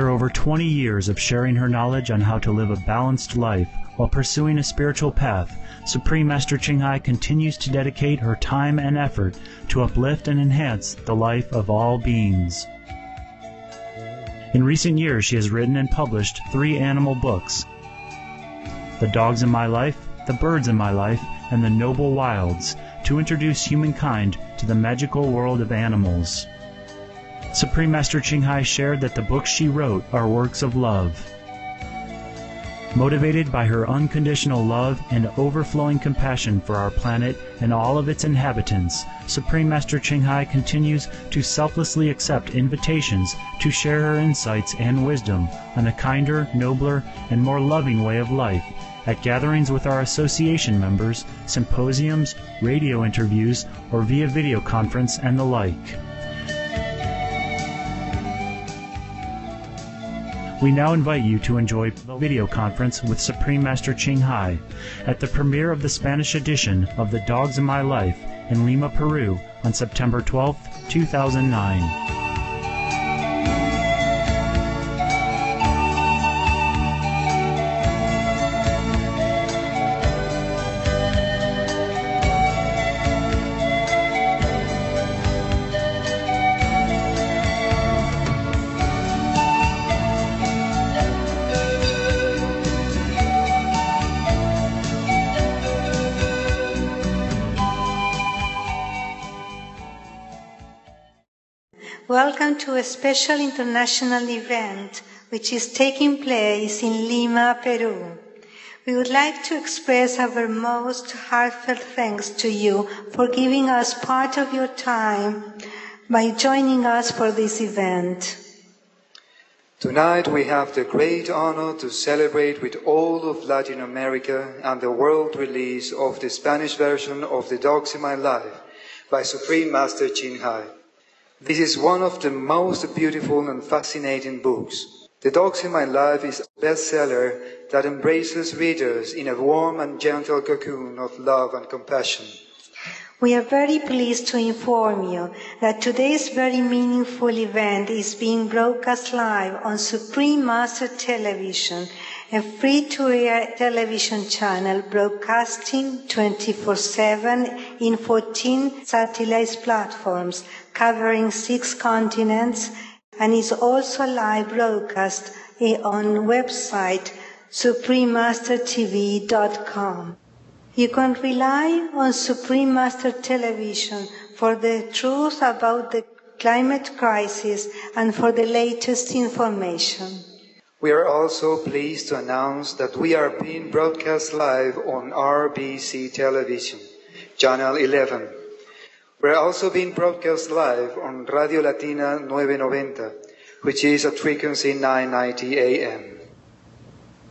After over 20 years of sharing her knowledge on how to live a balanced life while pursuing a spiritual path, Supreme Master Ching Hai continues to dedicate her time and effort to uplift and enhance the life of all beings. In recent years, she has written and published three animal books The Dogs in My Life, The Birds in My Life, and The Noble Wilds to introduce humankind to the magical world of animals. Supreme Master Ching Hai shared that the books she wrote are works of love. Motivated by her unconditional love and overflowing compassion for our planet and all of its inhabitants, Supreme Master Ching Hai continues to selflessly accept invitations to share her insights and wisdom on a kinder, nobler, and more loving way of life at gatherings with our association members, symposiums, radio interviews, or via video conference and the like. We now invite you to enjoy the video conference with Supreme Master Ching Hai at the premiere of the Spanish edition of The Dogs in My Life in Lima, Peru on September 12, 2009. Welcome to a special international event which is taking place in Lima, Peru. We would like to express our most heartfelt thanks to you for giving us part of your time by joining us for this event. Tonight we have the great honor to celebrate with all of Latin America and the world release of the Spanish version of The Dogs in My Life by Supreme Master Ching Hai. This is one of the most beautiful and fascinating books. The Dogs in My Life is a bestseller that embraces readers in a warm and gentle cocoon of love and compassion. We are very pleased to inform you that today's very meaningful event is being broadcast live on Supreme Master Television, a free-to-air television channel broadcasting 24-7 in 14 satellite platforms covering six continents and is also live broadcast on website suprememastertv.com. You can rely on Supreme Master Television for the truth about the climate crisis and for the latest information. We are also pleased to announce that we are being broadcast live on RBC Television, Channel 11. We're also being broadcast live on Radio Latina 990, which is at frequency 990 AM.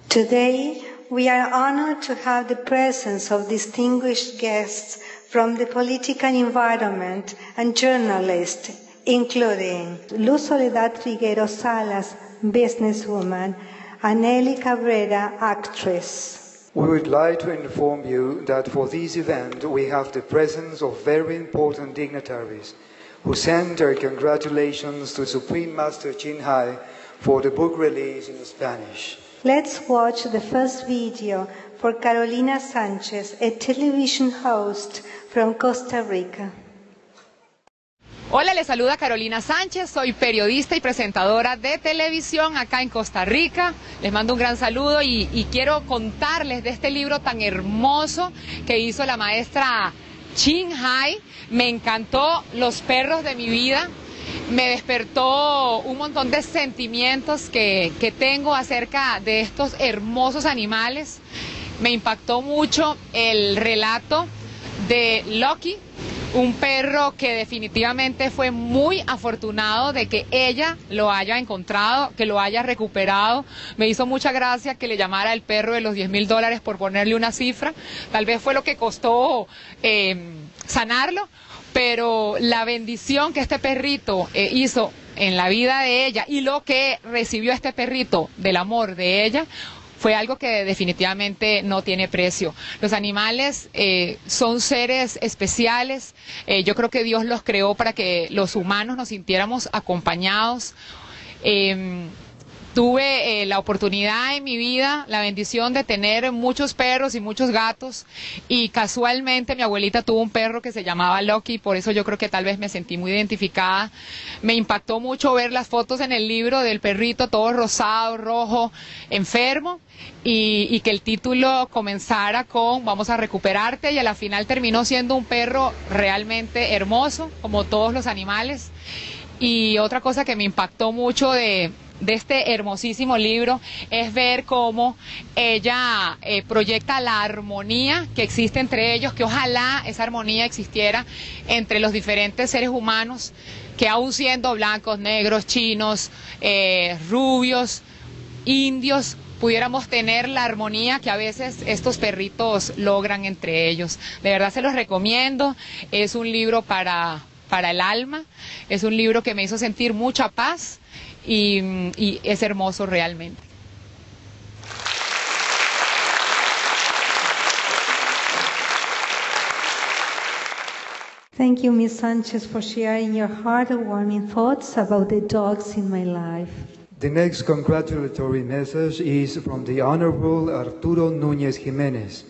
Today, we are honored to have the presence of distinguished guests from the political environment and journalists, including Luz Soledad Figueroa Salas, businesswoman, and Nelly Cabrera, actress. We would like to inform you that for this event we have the presence of very important dignitaries who send their congratulations to Supreme Master Ching Hai for the book release in Spanish. Let's watch the first video for Carolina Sanchez, a television host from Costa Rica. Hola, les saluda Carolina Sánchez, soy periodista y presentadora de televisión acá en Costa Rica. Les mando un gran saludo y, quiero contarles de este libro tan hermoso que hizo la maestra Ching Hai. Me encantó Los perros de mi vida. Me despertó un montón de sentimientos que, que tengo acerca de estos hermosos animales. Me impactó mucho el relato de Loki, un perro que definitivamente fue muy afortunado de que ella lo haya encontrado, que lo haya recuperado. Me hizo mucha gracia que le llamara el perro de los 10 mil dólares por ponerle una cifra. Tal vez fue lo que costó eh, sanarlo, pero la bendición que este perrito eh, hizo en la vida de ella y lo que recibió este perrito del amor de ella fue algo que definitivamente no tiene precio. Los animales eh, son seres especiales. Eh, yo creo que Dios los creó para que los humanos nos sintiéramos acompañados. Eh, tuve eh, la oportunidad en mi vida, la bendición de tener muchos perros y muchos gatos y casualmente mi abuelita tuvo un perro que se llamaba Loki, por eso yo creo que tal vez me sentí muy identificada. Me impactó mucho ver las fotos en el libro del perrito todo rosado, rojo, enfermo y, y que el título comenzara con vamos a recuperarte y a la final terminó siendo un perro realmente hermoso, como todos los animales. Y otra cosa que me impactó mucho de, de este hermosísimo libro es ver cómo ella eh, proyecta la armonía que existe entre ellos, que ojalá esa armonía existiera entre los diferentes seres humanos, que aún siendo blancos, negros, chinos, eh, rubios, indios, pudiéramos tener la armonía que a veces estos perritos logran entre ellos. De verdad se los recomiendo, es un libro para, para el alma, es un libro que me hizo sentir mucha paz y, y es hermoso realmente. Thank you, Ms. Sanchez, for sharing your heartwarming thoughts about the dogs in my life. The next congratulatory message is from the Honorable Arturo Núñez Jiménez,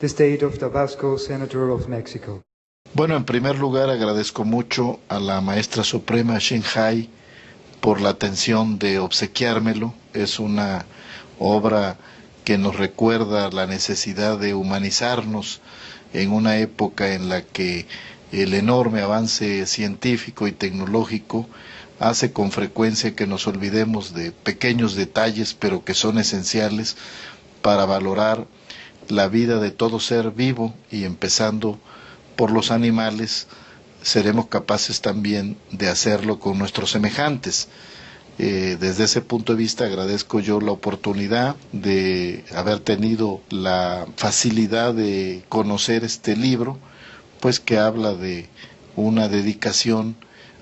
the State of Tabasco Senator of Mexico. Bueno, en primer lugar agradezco mucho a la maestra suprema Shanghai por la atención de obsequiármelo. Es una obra que nos recuerda la necesidad de humanizarnos en una época en la que el enorme avance científico y tecnológico hace con frecuencia que nos olvidemos de pequeños detalles, pero que son esenciales para valorar la vida de todo ser vivo y empezando por los animales, seremos capaces también de hacerlo con nuestros semejantes. Eh, desde ese punto de vista agradezco yo la oportunidad de haber tenido la facilidad de conocer este libro, pues que habla de una dedicación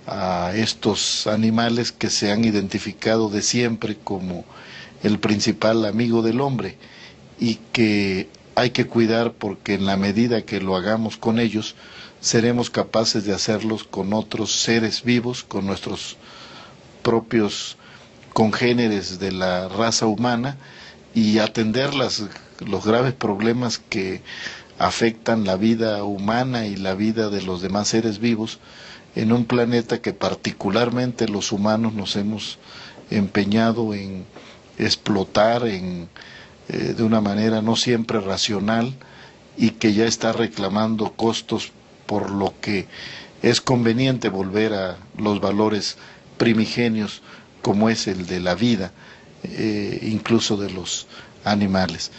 a estos animales que se han identificado de siempre como el principal amigo del hombre y que hay que cuidar porque en la medida que lo hagamos con ellos, seremos capaces de hacerlos con otros seres vivos, con nuestros propios congéneres de la raza humana y atender las, los graves problemas que afectan la vida humana y la vida de los demás seres vivos en un planeta que particularmente los humanos nos hemos empeñado en explotar en, eh, de una manera no siempre racional y que ya está reclamando costos por lo que es conveniente volver a los valores primigenios como es el de la vida, eh, incluso de los animales.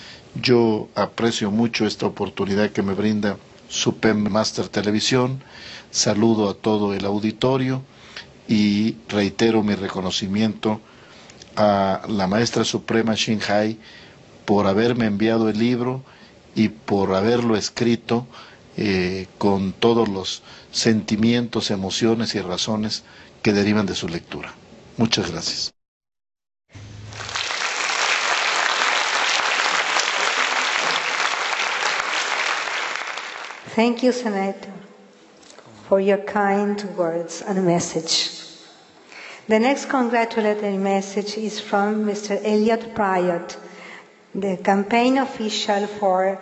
Yo aprecio mucho esta oportunidad que me brinda Supem Master Televisión, saludo a todo el auditorio y reitero mi reconocimiento a la maestra suprema Shinhai por haberme enviado el libro y por haberlo escrito eh, con todos los sentimientos, emociones y razones que derivan de su lectura. Muchas gracias. Thank you, Senator, for your kind words and message. The next congratulatory message is from Mr. Elliot Pryor, the campaign official for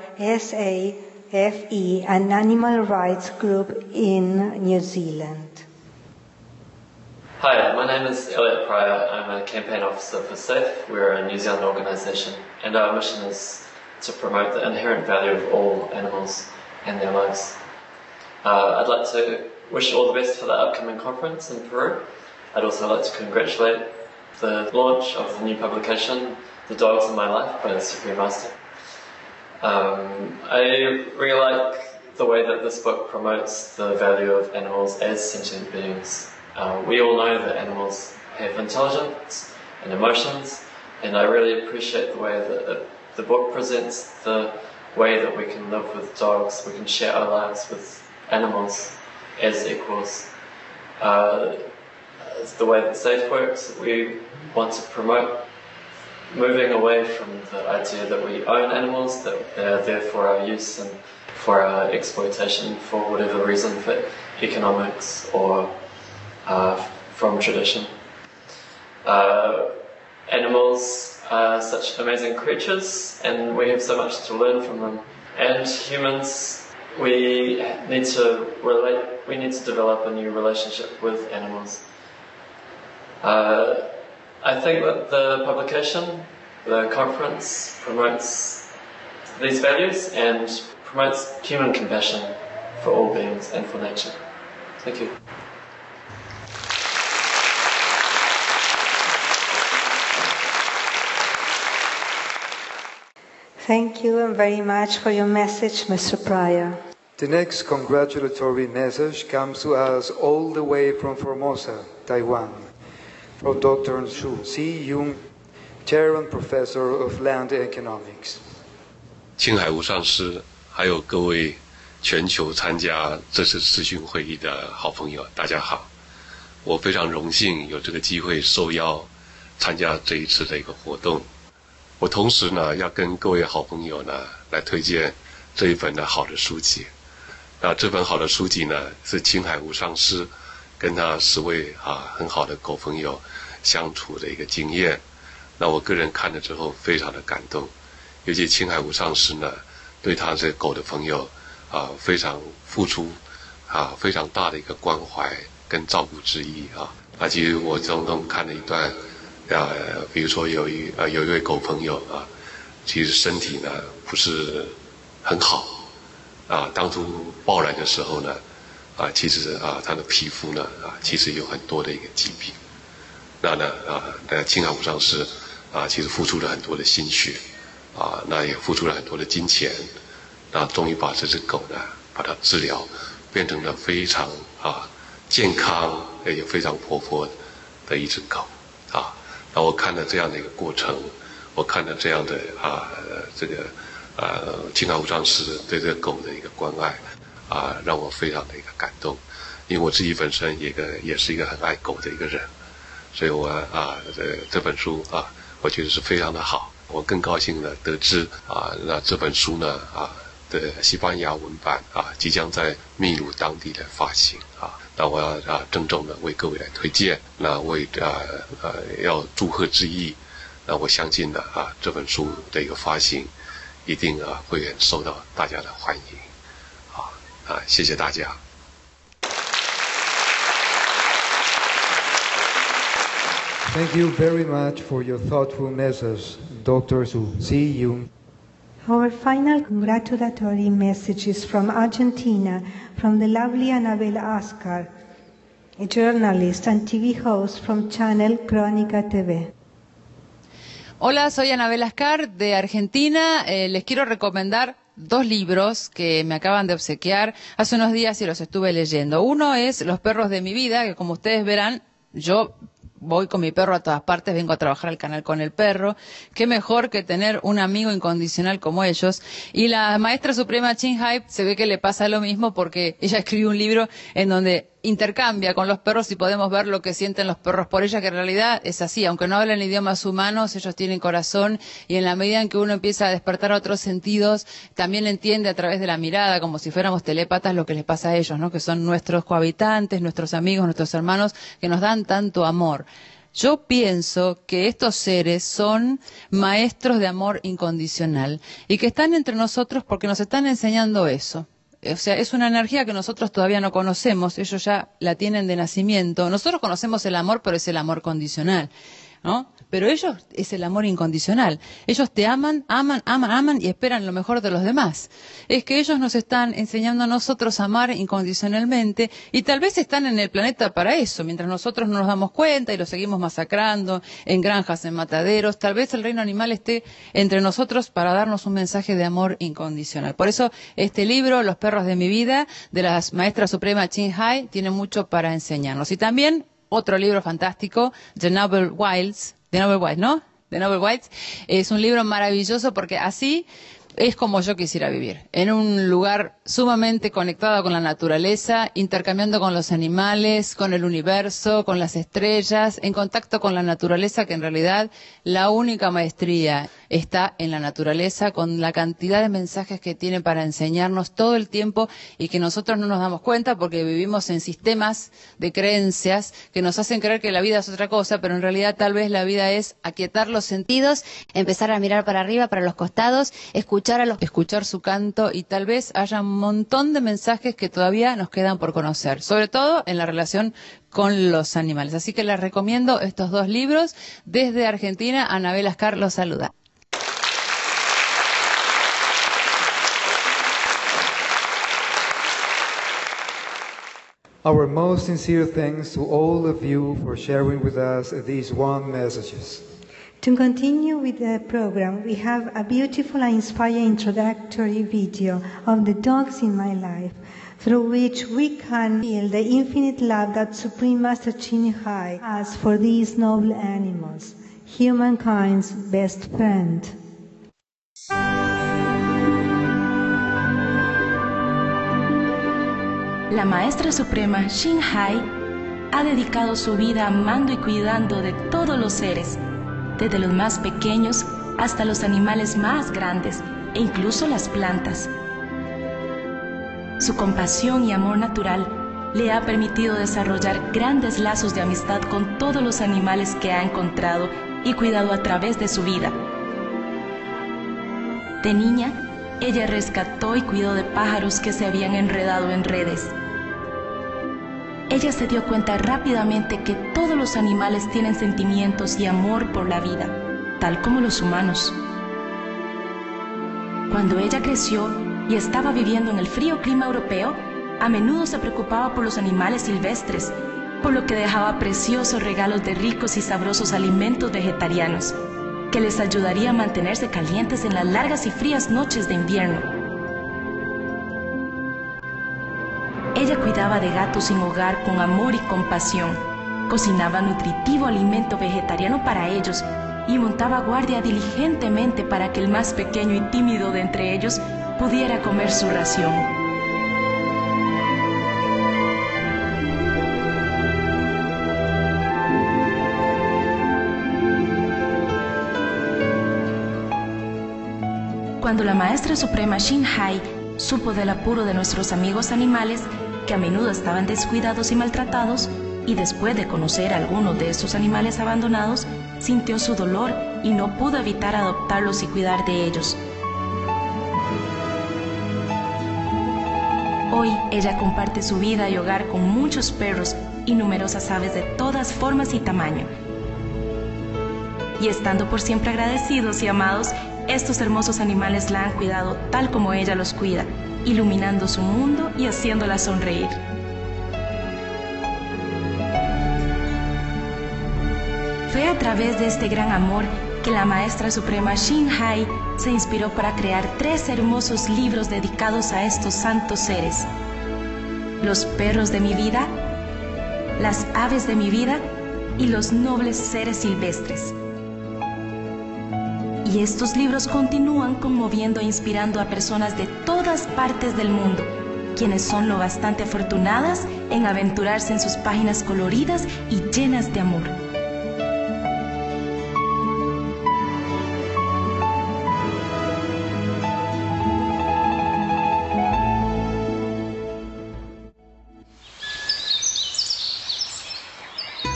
SAFE, an animal rights group in New Zealand. Hi, my name is Elliot Pryor. I'm a campaign officer for SAFE. We're a New Zealand organisation, and our mission is to promote the inherent value of all animals and their lives. Uh, I'd like to wish all the best for the upcoming conference in Peru. I'd also like to congratulate the launch of the new publication, The Dogs in My Life by the Supreme Master. Um, I really like the way that this book promotes the value of animals as sentient beings. Uh, we all know that animals have intelligence and emotions, and I really appreciate the way that it, the book presents the way that we can live with dogs, we can share our lives with animals as equals. Uh, it's the way that SAFE works. We want to promote moving away from the idea that we own animals, that they are there for our use and for our exploitation for whatever reason, for economics or uh, from tradition. Uh, animals are such amazing creatures and we have so much to learn from them. And humans, we need to relate, we need to develop a new relationship with animals. Uh, I think that the publication, the conference promotes these values and promotes human compassion for all beings and for nature. Thank you. Thank you very much for your message, Mr. Pryor. The next congratulatory message comes to us all the way from Formosa, Taiwan, from Dr. Shu Si Yung, Chair and Professor of Land Economics. 青海无上师，还有各位全球参加这次视讯会议的好朋友，大家好！我非常荣幸有这个机会受邀参加这一次的一个活动。我同时呢，要跟各位好朋友呢来推荐这一本的好的书籍。那这本好的书籍呢，是青海无上师跟他十位啊很好的狗朋友相处的一个经验。那我个人看了之后非常的感动，尤其青海无上师呢，对他这狗的朋友啊非常付出啊非常大的一个关怀跟照顾之意啊。啊，其实我中中看了一段。啊，比如说有一啊有一位狗朋友啊，其实身体呢不是很好，啊，当初抱来的时候呢，啊，其实啊他的皮肤呢啊其实有很多的一个疾病，那呢啊那青海武藏师啊其实付出了很多的心血，啊那也付出了很多的金钱，那终于把这只狗呢把它治疗，变成了非常啊健康也非常活泼的一只狗，啊。那我看了这样的一个过程，我看了这样的啊，这个啊，青海武藏师对这个狗的一个关爱，啊，让我非常的一个感动。因为我自己本身也个也是一个很爱狗的一个人，所以我啊，这这本书啊，我觉得是非常的好。我更高兴的得知啊，那这本书呢啊的西班牙文版啊，即将在秘鲁当地的发行啊。那我要啊郑重的为各位来推荐，那为啊呃要祝贺之意，那我相信呢啊这本书的一个发行，一定啊会很受到大家的欢迎，啊啊谢谢大家。Thank you very much for your thoughtful message, Dr. Su. See you. Our final congratulatory message is from Argentina, from the lovely Anabel Ascar, a journalist and TV host from Channel Crónica TV. Hola, soy Anabel Ascar de Argentina. Eh, les quiero recomendar dos libros que me acaban de obsequiar hace unos días y los estuve leyendo. Uno es Los perros de mi vida, que como ustedes verán, yo voy con mi perro a todas partes, vengo a trabajar al canal con el perro. Qué mejor que tener un amigo incondicional como ellos. Y la maestra suprema Chin Hype se ve que le pasa lo mismo porque ella escribió un libro en donde intercambia con los perros y podemos ver lo que sienten los perros por ella, que en realidad es así, aunque no hablan idiomas humanos, ellos tienen corazón y en la medida en que uno empieza a despertar otros sentidos, también entiende a través de la mirada, como si fuéramos telépatas, lo que les pasa a ellos, ¿no? que son nuestros cohabitantes, nuestros amigos, nuestros hermanos, que nos dan tanto amor. Yo pienso que estos seres son maestros de amor incondicional y que están entre nosotros porque nos están enseñando eso o sea, es una energía que nosotros todavía no conocemos, ellos ya la tienen de nacimiento. Nosotros conocemos el amor, pero es el amor condicional. ¿no? Pero ellos es el amor incondicional. Ellos te aman, aman, aman, aman y esperan lo mejor de los demás. Es que ellos nos están enseñando a nosotros a amar incondicionalmente y tal vez están en el planeta para eso, mientras nosotros no nos damos cuenta y los seguimos masacrando en granjas, en mataderos. Tal vez el reino animal esté entre nosotros para darnos un mensaje de amor incondicional. Por eso este libro, Los perros de mi vida, de la maestra suprema Chin Hai, tiene mucho para enseñarnos. Y también otro libro fantástico, The Noble Wilds, de Novel White, ¿no? De Novel White. Es un libro maravilloso porque así es como yo quisiera vivir, en un lugar sumamente conectado con la naturaleza, intercambiando con los animales, con el universo, con las estrellas, en contacto con la naturaleza, que en realidad la única maestría está en la naturaleza, con la cantidad de mensajes que tiene para enseñarnos todo el tiempo y que nosotros no nos damos cuenta porque vivimos en sistemas de creencias que nos hacen creer que la vida es otra cosa, pero en realidad tal vez la vida es aquietar los sentidos, empezar a mirar para arriba, para los costados, escuchar escuchar su canto y tal vez haya un montón de mensajes que todavía nos quedan por conocer, sobre todo en la relación con los animales. Así que les recomiendo estos dos libros. Desde Argentina, Anabel Ascar los saluda. Our most sincere thanks to all of you for sharing with us these one messages. To continue with the program, we have a beautiful and inspiring introductory video of the dogs in my life, through which we can feel the infinite love that Supreme Master Ching Hai has for these noble animals, humankind's best friend. La Maestra Suprema Ching Hai ha dedicado su vida amando y cuidando de todos los seres, desde los más pequeños hasta los animales más grandes e incluso las plantas. Su compasión y amor natural le ha permitido desarrollar grandes lazos de amistad con todos los animales que ha encontrado y cuidado a través de su vida. De niña, ella rescató y cuidó de pájaros que se habían enredado en redes ella se dio cuenta rápidamente que todos los animales tienen sentimientos y amor por la vida, tal como los humanos. Cuando ella creció y estaba viviendo en el frío clima europeo, a menudo se preocupaba por los animales silvestres, por lo que dejaba preciosos regalos de ricos y sabrosos alimentos vegetarianos, que les ayudaría a mantenerse calientes en las largas y frías noches de invierno. Ella cuidaba de gatos sin hogar con amor y compasión, cocinaba nutritivo alimento vegetariano para ellos y montaba guardia diligentemente para que el más pequeño y tímido de entre ellos pudiera comer su ración. Cuando la maestra suprema Shin Hai supo del apuro de nuestros amigos animales, que a menudo estaban descuidados y maltratados, y después de conocer a algunos de estos animales abandonados, sintió su dolor y no pudo evitar adoptarlos y cuidar de ellos. Hoy ella comparte su vida y hogar con muchos perros y numerosas aves de todas formas y tamaño. Y estando por siempre agradecidos y amados, estos hermosos animales la han cuidado tal como ella los cuida iluminando su mundo y haciéndola sonreír. Fue a través de este gran amor que la maestra suprema Shin Hai se inspiró para crear tres hermosos libros dedicados a estos santos seres. Los perros de mi vida, las aves de mi vida y los nobles seres silvestres y estos libros continúan conmoviendo e inspirando a personas de todas partes del mundo, quienes son lo bastante afortunadas en aventurarse en sus páginas coloridas y llenas de amor.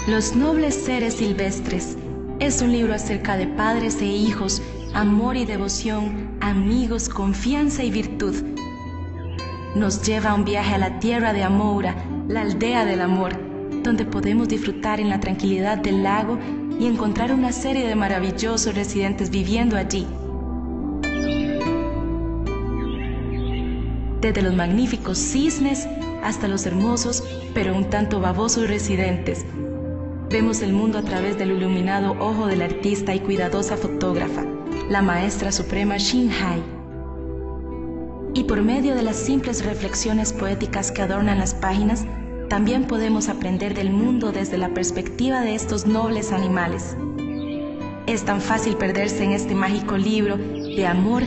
Los nobles seres silvestres es un libro acerca de padres e hijos, amor y devoción, amigos, confianza y virtud. Nos lleva a un viaje a la tierra de Amoura, la aldea del amor, donde podemos disfrutar en la tranquilidad del lago y encontrar una serie de maravillosos residentes viviendo allí. Desde los magníficos cisnes hasta los hermosos pero un tanto babosos residentes, Vemos el mundo a través del iluminado ojo de la artista y cuidadosa fotógrafa, la maestra suprema Shin Hai. Y por medio de las simples reflexiones poéticas que adornan las páginas, también podemos aprender del mundo desde la perspectiva de estos nobles animales. Es tan fácil perderse en este mágico libro de amor,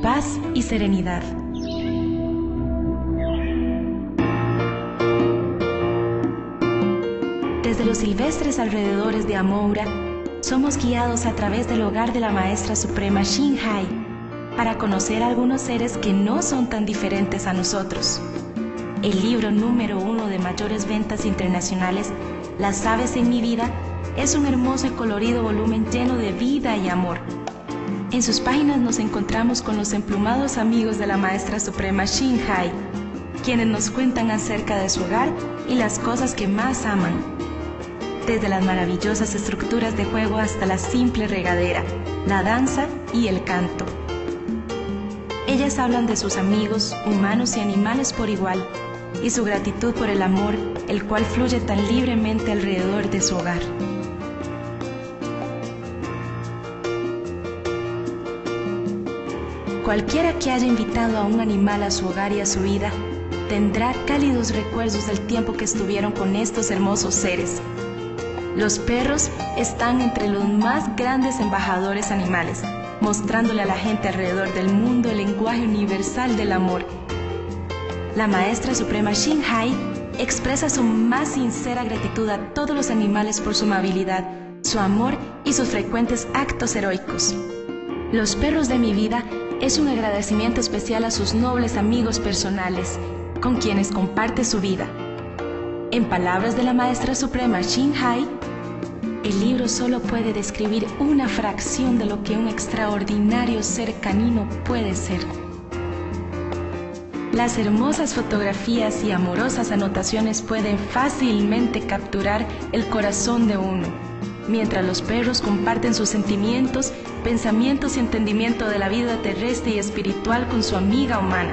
paz y serenidad. Silvestres alrededores de Amoura, somos guiados a través del hogar de la Maestra Suprema Shinhai para conocer algunos seres que no son tan diferentes a nosotros. El libro número uno de mayores ventas internacionales, Las aves en mi vida, es un hermoso y colorido volumen lleno de vida y amor. En sus páginas nos encontramos con los emplumados amigos de la Maestra Suprema Shinhai, quienes nos cuentan acerca de su hogar y las cosas que más aman desde las maravillosas estructuras de juego hasta la simple regadera, la danza y el canto. Ellas hablan de sus amigos, humanos y animales por igual, y su gratitud por el amor, el cual fluye tan libremente alrededor de su hogar. Cualquiera que haya invitado a un animal a su hogar y a su vida, tendrá cálidos recuerdos del tiempo que estuvieron con estos hermosos seres los perros están entre los más grandes embajadores animales, mostrándole a la gente alrededor del mundo el lenguaje universal del amor. La maestra suprema Hai expresa su más sincera gratitud a todos los animales por su amabilidad, su amor y sus frecuentes actos heroicos. Los perros de mi vida es un agradecimiento especial a sus nobles amigos personales, con quienes comparte su vida. En palabras de la maestra suprema Hai, el libro solo puede describir una fracción de lo que un extraordinario ser canino puede ser. Las hermosas fotografías y amorosas anotaciones pueden fácilmente capturar el corazón de uno, mientras los perros comparten sus sentimientos, pensamientos y entendimiento de la vida terrestre y espiritual con su amiga humana.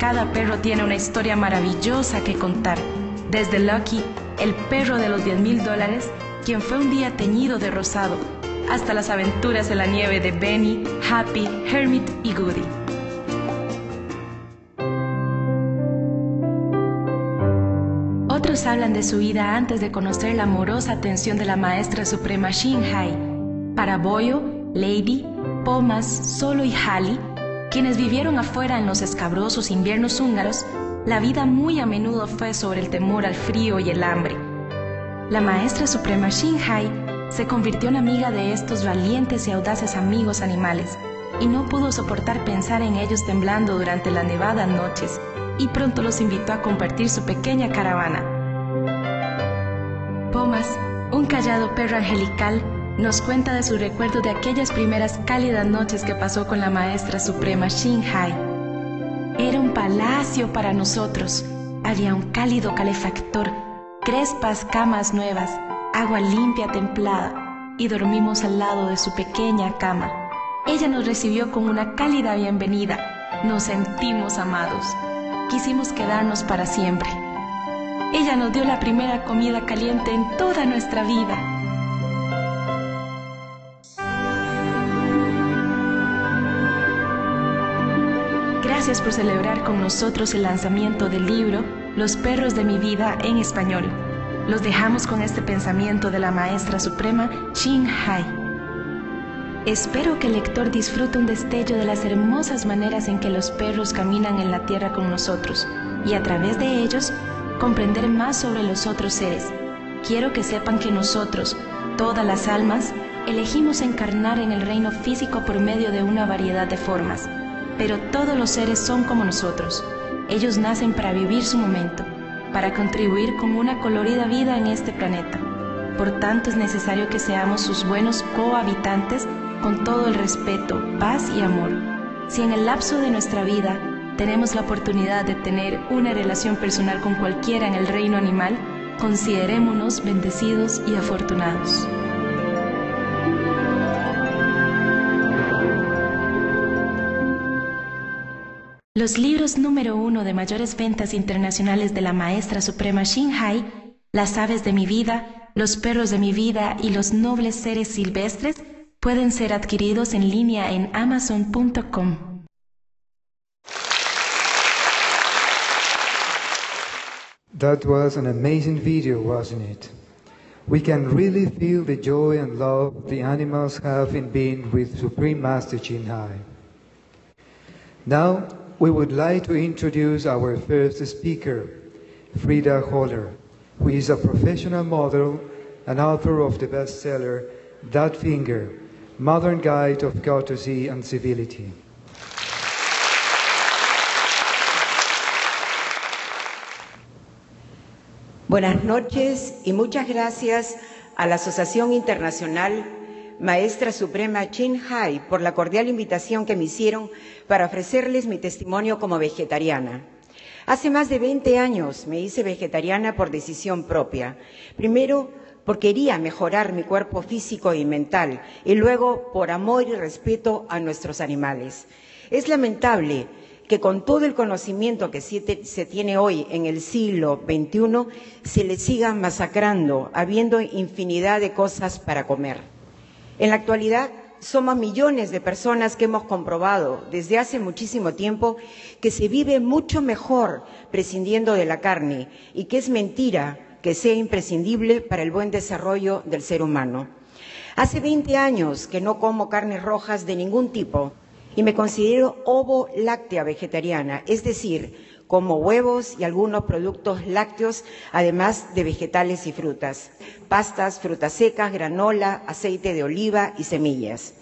Cada perro tiene una historia maravillosa que contar, desde Lucky, el perro de los 10 mil dólares, quien fue un día teñido de rosado, hasta las aventuras en la nieve de Benny, Happy, Hermit y Goody. Otros hablan de su vida antes de conocer la amorosa atención de la maestra suprema Shinhai. Para Boyo, Lady, Pomas, Solo y Hali, quienes vivieron afuera en los escabrosos inviernos húngaros, la vida muy a menudo fue sobre el temor al frío y el hambre la maestra suprema Shinhai se convirtió en amiga de estos valientes y audaces amigos animales y no pudo soportar pensar en ellos temblando durante las nevadas noches y pronto los invitó a compartir su pequeña caravana. Pomas, un callado perro angelical, nos cuenta de su recuerdo de aquellas primeras cálidas noches que pasó con la maestra suprema Shinhai. Era un palacio para nosotros. Había un cálido calefactor crespas camas nuevas, agua limpia templada, y dormimos al lado de su pequeña cama. Ella nos recibió con una cálida bienvenida. Nos sentimos amados. Quisimos quedarnos para siempre. Ella nos dio la primera comida caliente en toda nuestra vida. Gracias por celebrar con nosotros el lanzamiento del libro los perros de mi vida en español. Los dejamos con este pensamiento de la maestra suprema Shin Hai. Espero que el lector disfrute un destello de las hermosas maneras en que los perros caminan en la tierra con nosotros y a través de ellos comprender más sobre los otros seres. Quiero que sepan que nosotros, todas las almas, elegimos encarnar en el reino físico por medio de una variedad de formas, pero todos los seres son como nosotros ellos nacen para vivir su momento, para contribuir con una colorida vida en este planeta. Por tanto, es necesario que seamos sus buenos cohabitantes con todo el respeto, paz y amor. Si en el lapso de nuestra vida tenemos la oportunidad de tener una relación personal con cualquiera en el reino animal, considerémonos bendecidos y afortunados. Los libros número uno de mayores ventas internacionales de la maestra suprema Shinhai, Las aves de mi vida, Los perros de mi vida y Los nobles seres silvestres, pueden ser adquiridos en línea en amazon.com. That was an amazing video, wasn't it? We can really feel the joy and love the animals have in being with Supreme Master Shinhai. Now, we would like to introduce our first speaker, Frieda Holler, who is a professional model and author of the bestseller That Finger, Modern Guide of Courtesy and Civility. Buenas noches y muchas gracias a la Asociación Internacional Maestra Suprema Chin Hai por la cordial invitación que me hicieron para ofrecerles mi testimonio como vegetariana. Hace más de 20 años me hice vegetariana por decisión propia. Primero, porque quería mejorar mi cuerpo físico y mental, y luego por amor y respeto a nuestros animales. Es lamentable que con todo el conocimiento que se tiene hoy en el siglo XXI se le siga masacrando, habiendo infinidad de cosas para comer. En la actualidad somos millones de personas que hemos comprobado desde hace muchísimo tiempo que se vive mucho mejor prescindiendo de la carne y que es mentira que sea imprescindible para el buen desarrollo del ser humano. Hace 20 años que no como carnes rojas de ningún tipo y me considero ovo láctea vegetariana, es decir, como huevos y algunos productos lácteos, además de vegetales y frutas, pastas, frutas secas, granola, aceite de oliva y semillas.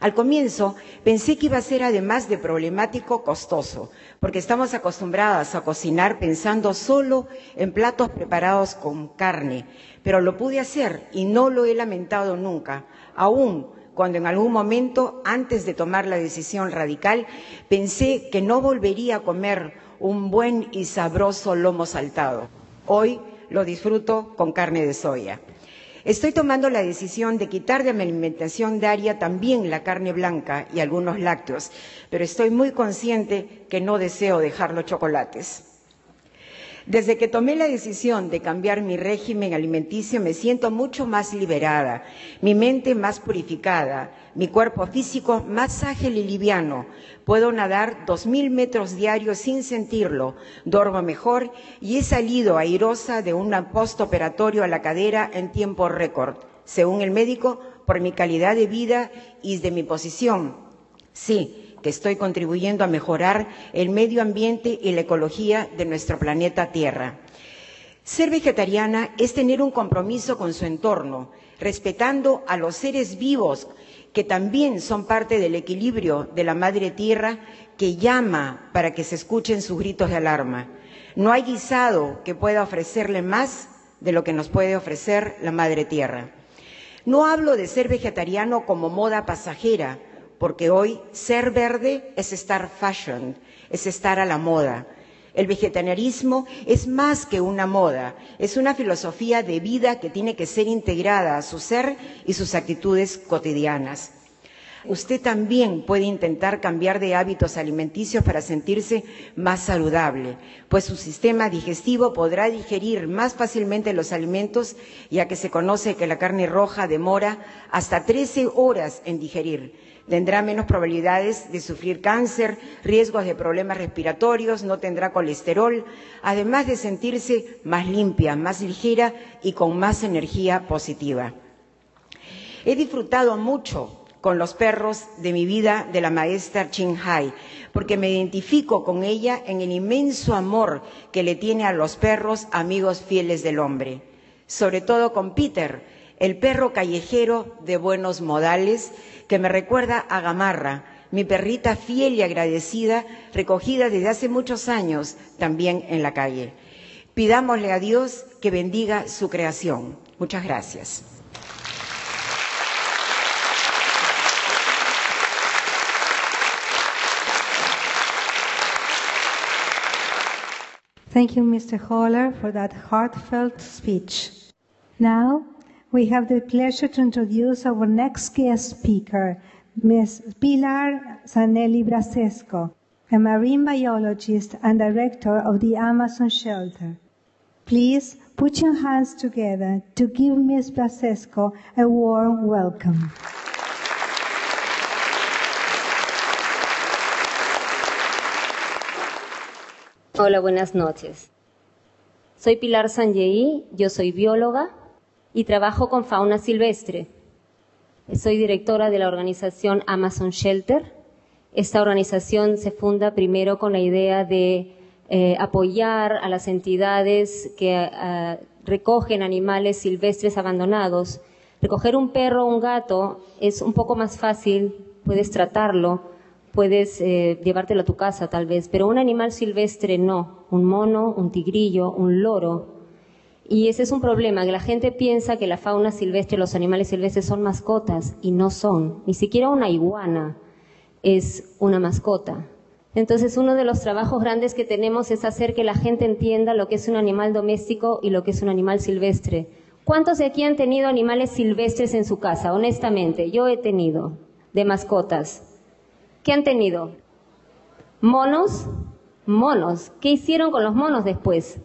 Al comienzo pensé que iba a ser además de problemático costoso, porque estamos acostumbradas a cocinar pensando solo en platos preparados con carne, pero lo pude hacer y no lo he lamentado nunca, aún cuando en algún momento, antes de tomar la decisión radical, pensé que no volvería a comer un buen y sabroso lomo saltado. Hoy lo disfruto con carne de soya. Estoy tomando la decisión de quitar de mi alimentación diaria también la carne blanca y algunos lácteos, pero estoy muy consciente que no deseo dejar los chocolates. Desde que tomé la decisión de cambiar mi régimen alimenticio me siento mucho más liberada, mi mente más purificada, mi cuerpo físico más ágil y liviano. Puedo nadar dos mil metros diarios sin sentirlo, duermo mejor y he salido airosa de un postoperatorio a la cadera en tiempo récord, según el médico, por mi calidad de vida y de mi posición. Sí, que estoy contribuyendo a mejorar el medio ambiente y la ecología de nuestro planeta Tierra. Ser vegetariana es tener un compromiso con su entorno, respetando a los seres vivos que también son parte del equilibrio de la Madre Tierra que llama para que se escuchen sus gritos de alarma. No hay guisado que pueda ofrecerle más de lo que nos puede ofrecer la Madre Tierra. No hablo de ser vegetariano como moda pasajera, porque hoy ser verde es estar fashion, es estar a la moda. El vegetarianismo es más que una moda, es una filosofía de vida que tiene que ser integrada a su ser y sus actitudes cotidianas. Usted también puede intentar cambiar de hábitos alimenticios para sentirse más saludable, pues su sistema digestivo podrá digerir más fácilmente los alimentos, ya que se conoce que la carne roja demora hasta 13 horas en digerir tendrá menos probabilidades de sufrir cáncer, riesgos de problemas respiratorios, no tendrá colesterol, además de sentirse más limpia, más ligera y con más energía positiva. He disfrutado mucho con los perros de mi vida de la maestra Ching Hai, porque me identifico con ella en el inmenso amor que le tiene a los perros amigos fieles del hombre, sobre todo con Peter, el perro callejero de buenos modales que me recuerda a Gamarra, mi perrita fiel y agradecida, recogida desde hace muchos años también en la calle. Pidámosle a Dios que bendiga su creación. Muchas gracias. Thank you, Mr. Holler, for that heartfelt speech. Now, we have the pleasure to introduce our next guest speaker, Ms. Pilar Zanelli Brasesco, a marine biologist and director of the Amazon shelter. Please put your hands together to give Ms. Brasesco a warm welcome. Hola, buenas noches. Soy Pilar Sanjei, yo soy bióloga y trabajo con fauna silvestre. Soy directora de la organización Amazon Shelter Esta organización se funda primero con la idea de eh, apoyar a las entidades que eh, recogen animales silvestres abandonados. Recoger un perro o un gato es un poco más fácil, puedes tratarlo, puedes eh, llevártelo a tu casa tal vez, pero un animal silvestre no, un mono, un tigrillo, un loro. Y ese es un problema, que la gente piensa que la fauna silvestre, los animales silvestres son mascotas y no son, ni siquiera una iguana es una mascota. Entonces, uno de los trabajos grandes que tenemos es hacer que la gente entienda lo que es un animal doméstico y lo que es un animal silvestre. ¿Cuántos de aquí han tenido animales silvestres en su casa? Honestamente, yo he tenido, de mascotas. ¿Qué han tenido? Monos, monos. ¿Qué hicieron con los monos después?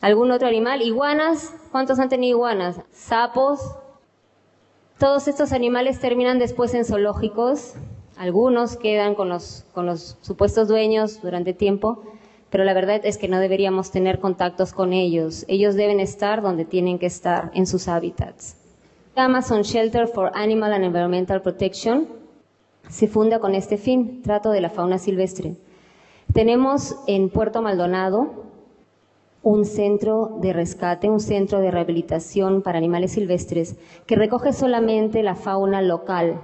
¿Algún otro animal? Iguanas. ¿Cuántos han tenido iguanas? Sapos. Todos estos animales terminan después en zoológicos. Algunos quedan con los, con los supuestos dueños durante tiempo, pero la verdad es que no deberíamos tener contactos con ellos. Ellos deben estar donde tienen que estar, en sus hábitats. Amazon Shelter for Animal and Environmental Protection se funda con este fin, trato de la fauna silvestre. Tenemos en Puerto Maldonado un centro de rescate, un centro de rehabilitación para animales silvestres que recoge solamente la fauna local,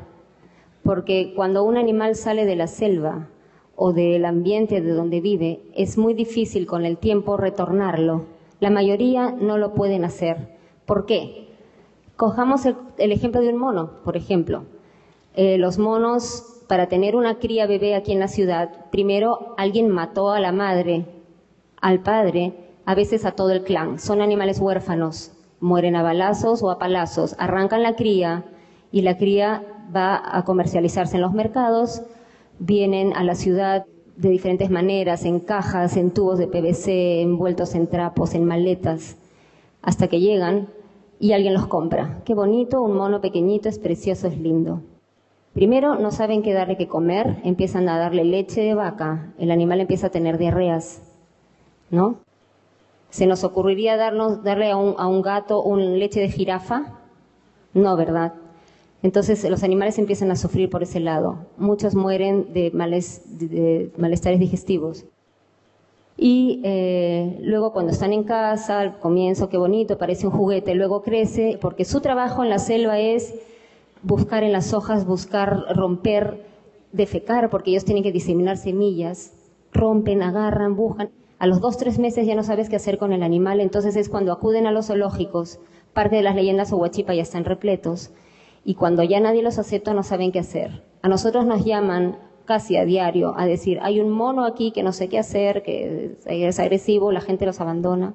porque cuando un animal sale de la selva o del ambiente de donde vive, es muy difícil con el tiempo retornarlo. La mayoría no lo pueden hacer. ¿Por qué? Cojamos el, ejemplo de un mono, por ejemplo. Eh, los monos, para tener una cría bebé aquí en la ciudad, primero alguien mató a la madre, al padre, a veces a todo el clan. Son animales huérfanos, mueren a balazos o a palazos, arrancan la cría y la cría va a comercializarse en los mercados, vienen a la ciudad de diferentes maneras, en cajas, en tubos de PVC, envueltos en trapos, en maletas, hasta que llegan y alguien los compra. Qué bonito, un mono pequeñito, es precioso, es lindo. Primero no saben qué darle que comer, empiezan a darle leche de vaca, el animal empieza a tener diarreas, ¿no? ¿Se nos ocurriría darnos, darle a un, a un gato un leche de jirafa? No, ¿verdad? Entonces los animales empiezan a sufrir por ese lado. Muchos mueren de, malestares digestivos. Y eh, luego cuando están en casa, al comienzo, qué bonito, parece un juguete, luego crece, porque su trabajo en la selva es buscar en las hojas, buscar romper, defecar, porque ellos tienen que diseminar semillas, rompen, agarran, buscan. A los dos, tres meses ya no sabes qué hacer con el animal, entonces es cuando acuden a los zoológicos, parte de las leyendas o huachipa ya están repletos, y cuando ya nadie los acepta no saben qué hacer. A nosotros nos llaman casi a diario a decir, hay un mono aquí que no sé qué hacer, que es agresivo, la gente los abandona.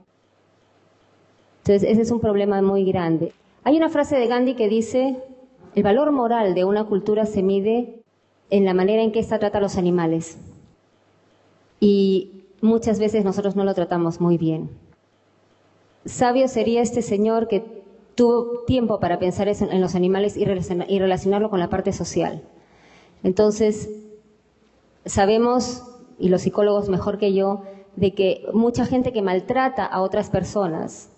Entonces, ese es un problema muy grande. Hay una frase de Gandhi que dice, el valor moral de una cultura se mide en la manera en que ésta trata a los animales. Y muchas veces nosotros no lo tratamos muy bien. Sabio sería este señor que tuvo tiempo para pensar en los animales y relacionarlo con la parte social. Entonces, sabemos, y los psicólogos mejor que yo, de que mucha gente que maltrata a otras personas,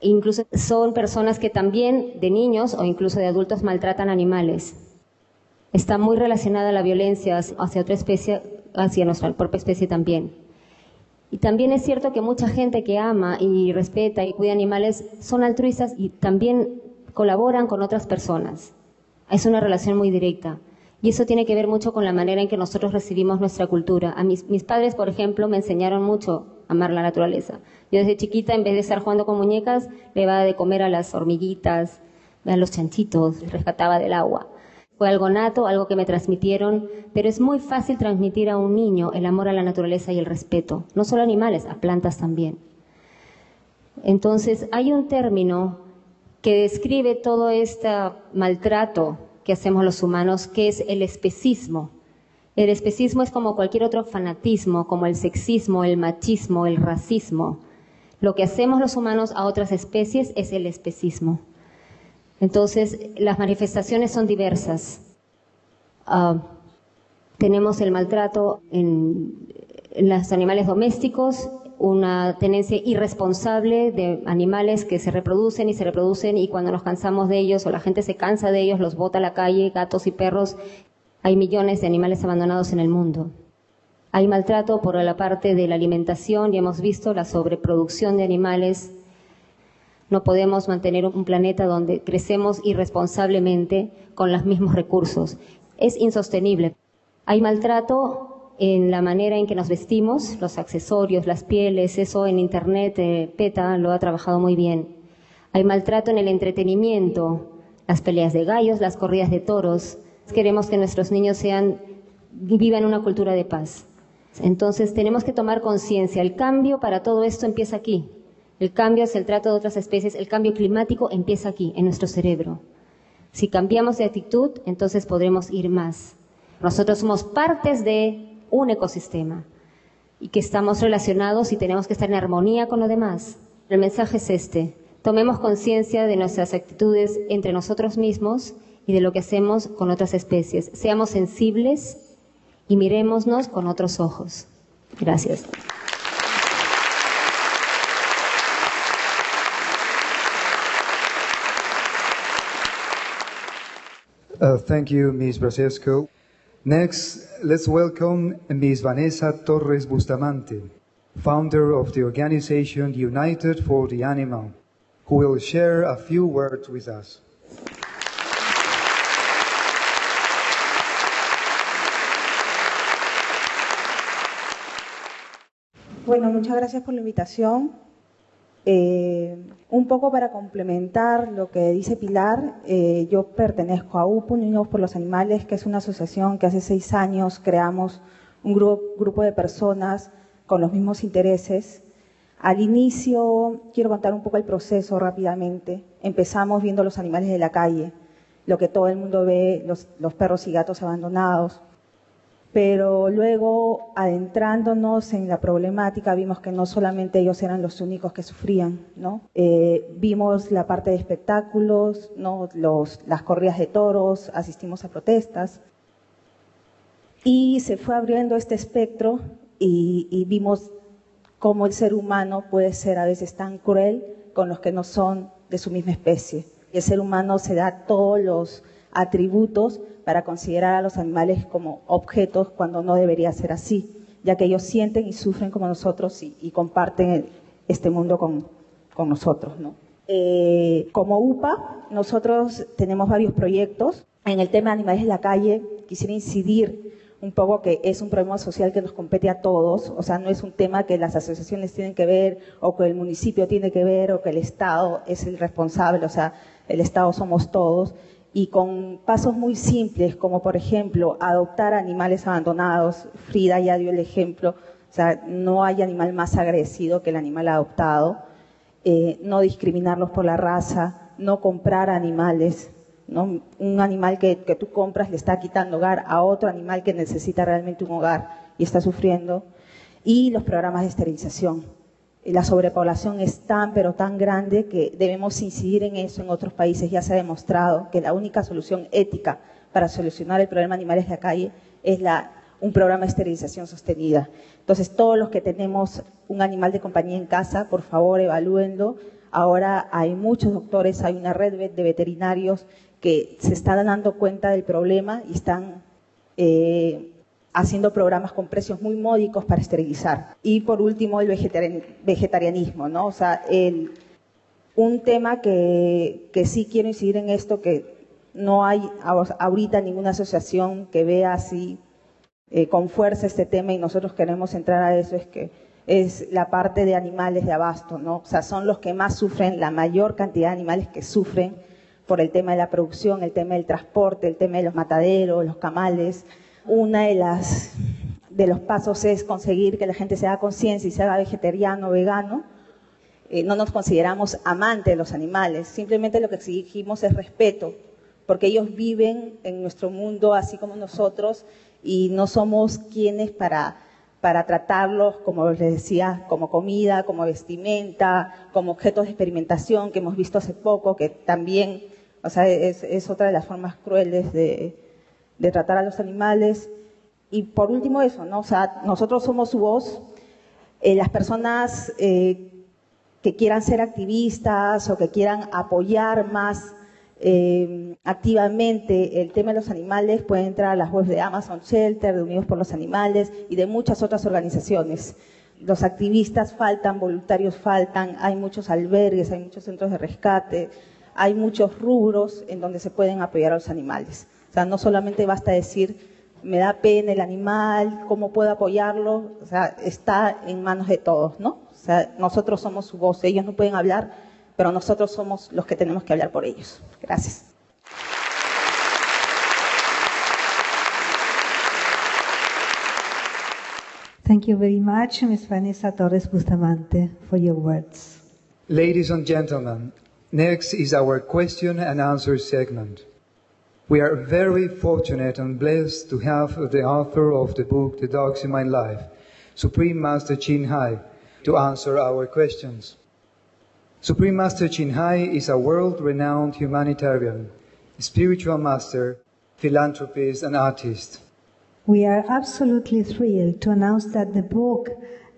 incluso son personas que también de niños o incluso de adultos maltratan animales. Está muy relacionada la violencia hacia otra especie, hacia nuestra propia especie también. Y también es cierto que mucha gente que ama y respeta y cuida animales son altruistas y también colaboran con otras personas. Es una relación muy directa. Y eso tiene que ver mucho con la manera en que nosotros recibimos nuestra cultura. A mis, mis padres, por ejemplo, me enseñaron mucho a amar la naturaleza. Yo desde chiquita, en vez de estar jugando con muñecas, le daba de comer a las hormiguitas, a los chanchitos, rescataba del agua. Fue algo nato, algo que me transmitieron, pero es muy fácil transmitir a un niño el amor a la naturaleza y el respeto, no solo a animales, a plantas también. Entonces, hay un término que describe todo este maltrato que hacemos los humanos, que es el especismo. El especismo es como cualquier otro fanatismo, como el sexismo, el machismo, el racismo. Lo que hacemos los humanos a otras especies es el especismo. Entonces, las manifestaciones son diversas. Ah, tenemos el maltrato en, los animales domésticos, una tenencia irresponsable de animales que se reproducen y se reproducen y cuando nos cansamos de ellos o la gente se cansa de ellos, los bota a la calle, gatos y perros, Hay millones de animales abandonados en el mundo. Hay maltrato por la parte de la alimentación y hemos visto la sobreproducción de animales. No podemos mantener un planeta donde crecemos irresponsablemente con los mismos recursos. Es insostenible. Hay maltrato en la manera en que nos vestimos, los accesorios, las pieles, eso en Internet, eh, PETA lo ha trabajado muy bien. Hay maltrato en el entretenimiento, las peleas de gallos, las corridas de toros. Queremos que nuestros niños sean, vivan una cultura de paz. Entonces tenemos que tomar conciencia. El cambio para todo esto empieza aquí. El cambio hacia el trato de otras especies, el cambio climático empieza aquí, en nuestro cerebro. Si cambiamos de actitud, entonces podremos ir más. Nosotros somos partes de un ecosistema y que estamos relacionados y tenemos que estar en armonía con lo demás. El mensaje es este. Tomemos conciencia de nuestras actitudes entre nosotros mismos y de lo que hacemos con otras especies. Seamos sensibles y mirémonos con otros ojos. Gracias. Uh, thank you, Ms. Brasesco. Next, let's welcome Ms. Vanessa Torres Bustamante, founder of the organization United for the Animal, who will share a few words with us. Bueno, muchas gracias por la invitación. Eh, un poco para complementar lo que dice Pilar, eh, yo pertenezco a UPU, Unidos por los Animales, que es una asociación que hace seis años creamos un grupo, de personas con los mismos intereses. Al inicio, quiero contar un poco el proceso rápidamente. Empezamos viendo los animales de la calle, lo que todo el mundo ve, los perros y gatos abandonados, pero luego adentrándonos en la problemática vimos que no solamente ellos eran los únicos que sufrían, ¿no? Eh, vimos la parte de espectáculos, ¿no? Los, las corridas de toros, asistimos a protestas y se fue abriendo este espectro y, y vimos cómo el ser humano puede ser a veces tan cruel con los que no son de su misma especie. El ser humano se da todos los atributos para considerar a los animales como objetos cuando no debería ser así, ya que ellos sienten y sufren como nosotros y, comparten este mundo con, nosotros. Eh, como UPA, nosotros tenemos varios proyectos. En el tema de animales en la calle, quisiera incidir un poco que es un problema social que nos compete a todos, o sea, no es un tema que las asociaciones tienen que ver o que el municipio tiene que ver o que el Estado es el responsable, o sea, el Estado somos todos y con pasos muy simples, como por ejemplo adoptar animales abandonados. Frida ya dio el ejemplo, o sea, no hay animal más agresivo que el animal adoptado, eh, no discriminarlos por la raza, no comprar animales. ¿no? Un animal que, que tú compras le está quitando hogar a otro animal que necesita realmente un hogar y está sufriendo. Y los programas de esterilización la sobrepoblación es tan, pero tan grande que debemos incidir en eso. En otros países ya se ha demostrado que la única solución ética para solucionar el problema de animales de la calle es la, un programa de esterilización sostenida. Entonces, todos los que tenemos un animal de compañía en casa, por favor, evalúenlo. Ahora hay muchos doctores, hay una red de veterinarios que se están dando cuenta del problema y están eh, haciendo programas con precios muy módicos para esterilizar. Y por último, el vegetarianismo, ¿no? O sea, el, un tema que, que sí quiero incidir en esto, que no hay ahorita ninguna asociación que vea así eh, con fuerza este tema y nosotros queremos entrar a eso, es que es la parte de animales de abasto, ¿no? O sea, son los que más sufren, la mayor cantidad de animales que sufren por el tema de la producción, el tema del transporte, el tema de los mataderos, los camales, una de las de los pasos es conseguir que la gente se haga conciencia y se haga vegetariano, vegano. Eh, no nos consideramos amantes de los animales, simplemente lo que exigimos es respeto, porque ellos viven en nuestro mundo así como nosotros y no somos quienes para, para tratarlos, como les decía, como comida, como vestimenta, como objetos de experimentación que hemos visto hace poco, que también, o sea, es, es otra de las formas crueles de, de tratar a los animales. Y por último eso, ¿no? O sea, nosotros somos su voz. Eh, las personas eh, que quieran ser activistas o que quieran apoyar más eh, activamente el tema de los animales, pueden entrar a las webs de Amazon Shelter, de Unidos por los Animales y de muchas otras organizaciones. Los activistas faltan, voluntarios faltan, hay muchos albergues, hay muchos centros de rescate, hay muchos rubros en donde se pueden apoyar a los animales. O sea, no solamente basta decir, me da pena el animal, cómo puedo apoyarlo, o sea, está en manos de todos, ¿no? O sea, nosotros somos su voz, ellos no pueden hablar, pero nosotros somos los que tenemos que hablar por ellos. Gracias. Thank you very much, Ms. Vanessa Torres Bustamante, for your words. Ladies and gentlemen, next is our question and answer segment. We are very fortunate and blessed to have the author of the book, The Dogs in My Life, Supreme Master Ching Hai, to answer our questions. Supreme Master Ching Hai is a world-renowned humanitarian, spiritual master, philanthropist, and artist. We are absolutely thrilled to announce that the book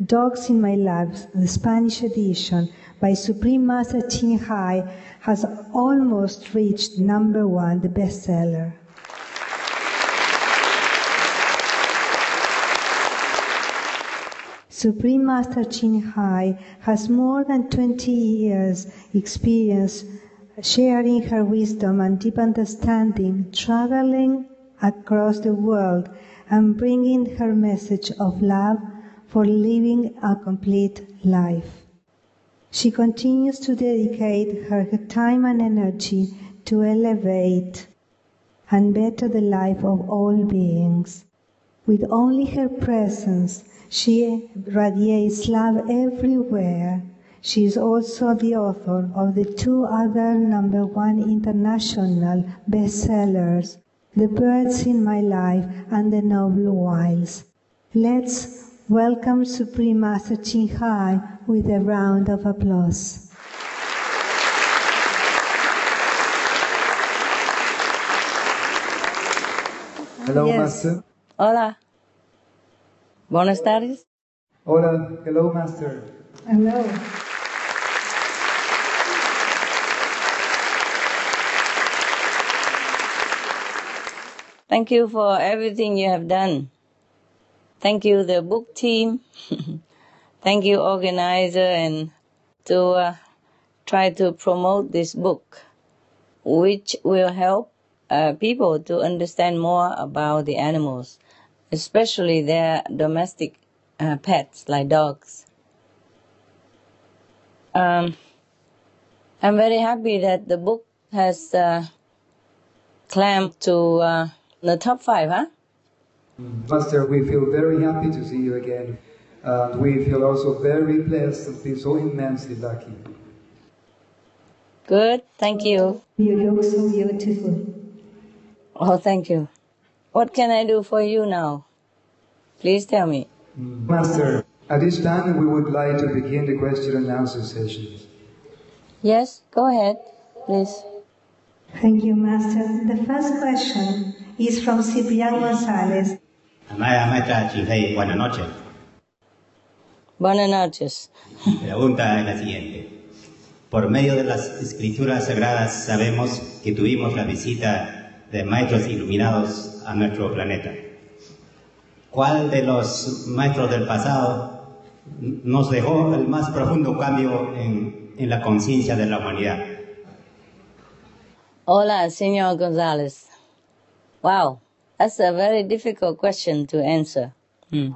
Dogs in My Life, the Spanish edition by Supreme Master Ching Hai, has almost reached number one, the bestseller. Supreme Master Ching Hai has more than 20 years experience sharing her wisdom and deep understanding, traveling across the world and bringing her message of love for living a complete life. She continues to dedicate her time and energy to elevate and better the life of all beings. With only her presence, she radiates love everywhere. She is also the author of the two other number one international bestsellers, The Birds in My Life and The Noble Wilds. Let's welcome Supreme Master Ching Hai with a round of applause. Hello, Yes. Master. Hola. Buenas tardes. Hola, hello, Master. Hello. Thank you for everything you have done. Thank you, the book team. Thank you, organizer, and to uh, try to promote this book, which will help uh, people to understand more about the animals, especially their domestic uh, pets like dogs. Um, I'm very happy that the book has uh, climbed to uh, the top five, huh? Mm. Master, we feel very happy to see you again. And we feel also very blessed and feel so immensely lucky. Good, thank you. You look so beautiful. Oh, thank you. What can I do for you now? Please tell me. Mm. Master, at this time we would like to begin the question and answer sessions. Yes, go ahead, please. Thank you, Master. The first question is from Ciprian Gonzalez. Amada maestra Chinhei, buenas noches. Buenas noches. Mi pregunta es la siguiente. Por medio de las escrituras sagradas sabemos que tuvimos la visita de maestros iluminados a nuestro planeta. ¿Cuál de los maestros del pasado nos dejó el más profundo cambio en, en la conciencia de la humanidad? Hola, Senor Gonzalez. Wow, that's a very difficult question to answer. Hmm.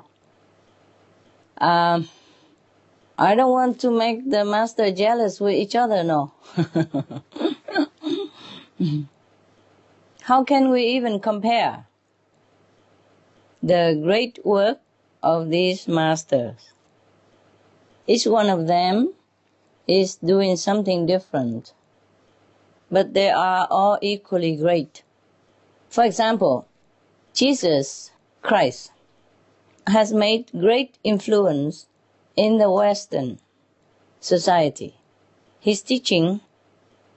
Um, I don't want to make the master jealous with each other, no. How can we even compare the great work of these masters? Each one of them is doing something different, but they are all equally great. For example, Jesus Christ has made great influence in the Western society. His teaching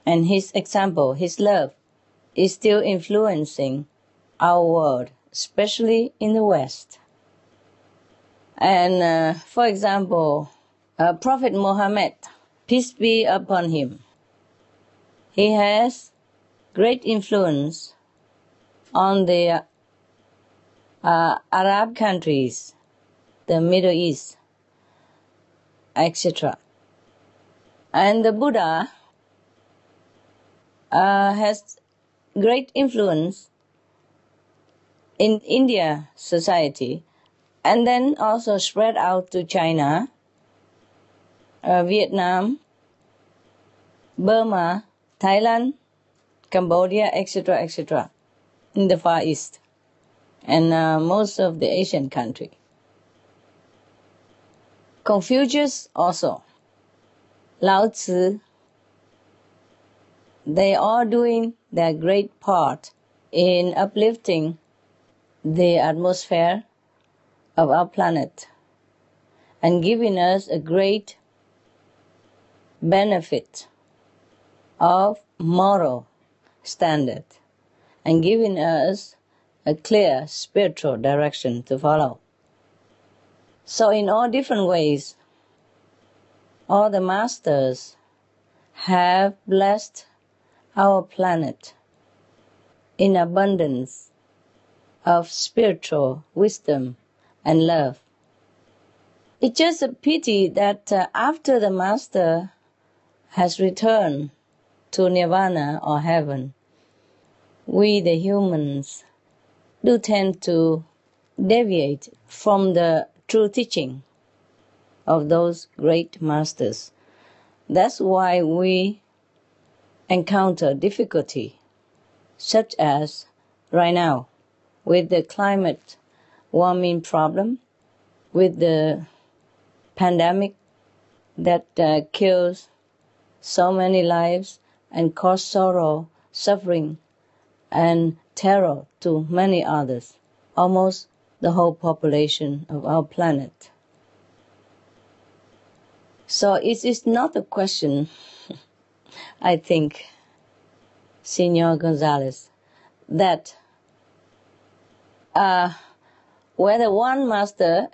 and his example, his love, is still influencing our world, especially in the West. And uh, for example, uh, Prophet Muhammad, peace be upon him, he has great influence on the uh, Arab countries, the Middle East, etc. And the Buddha uh, has great influence in India society and then also spread out to China, uh, Vietnam, Burma, Thailand, Cambodia, etc., etc., in the Far East, and uh, most of the Asian country. Confucius also, Lao Tzu, they are doing their great part in uplifting the atmosphere of our planet and giving us a great benefit of moral standard and giving us a clear spiritual direction to follow. So in all different ways, all the masters have blessed our planet in abundance of spiritual wisdom and love. It's just a pity that uh, after the Master has returned to nirvana or heaven, we, the humans, do tend to deviate from the true teaching of those great masters. That's why we encounter difficulty, such as right now with the climate warming problem, with the pandemic that uh, kills so many lives and cause sorrow, suffering, and terror to many others, almost the whole population of our planet. So it is not a question, I think, Senor Gonzalez, that uh, whether one master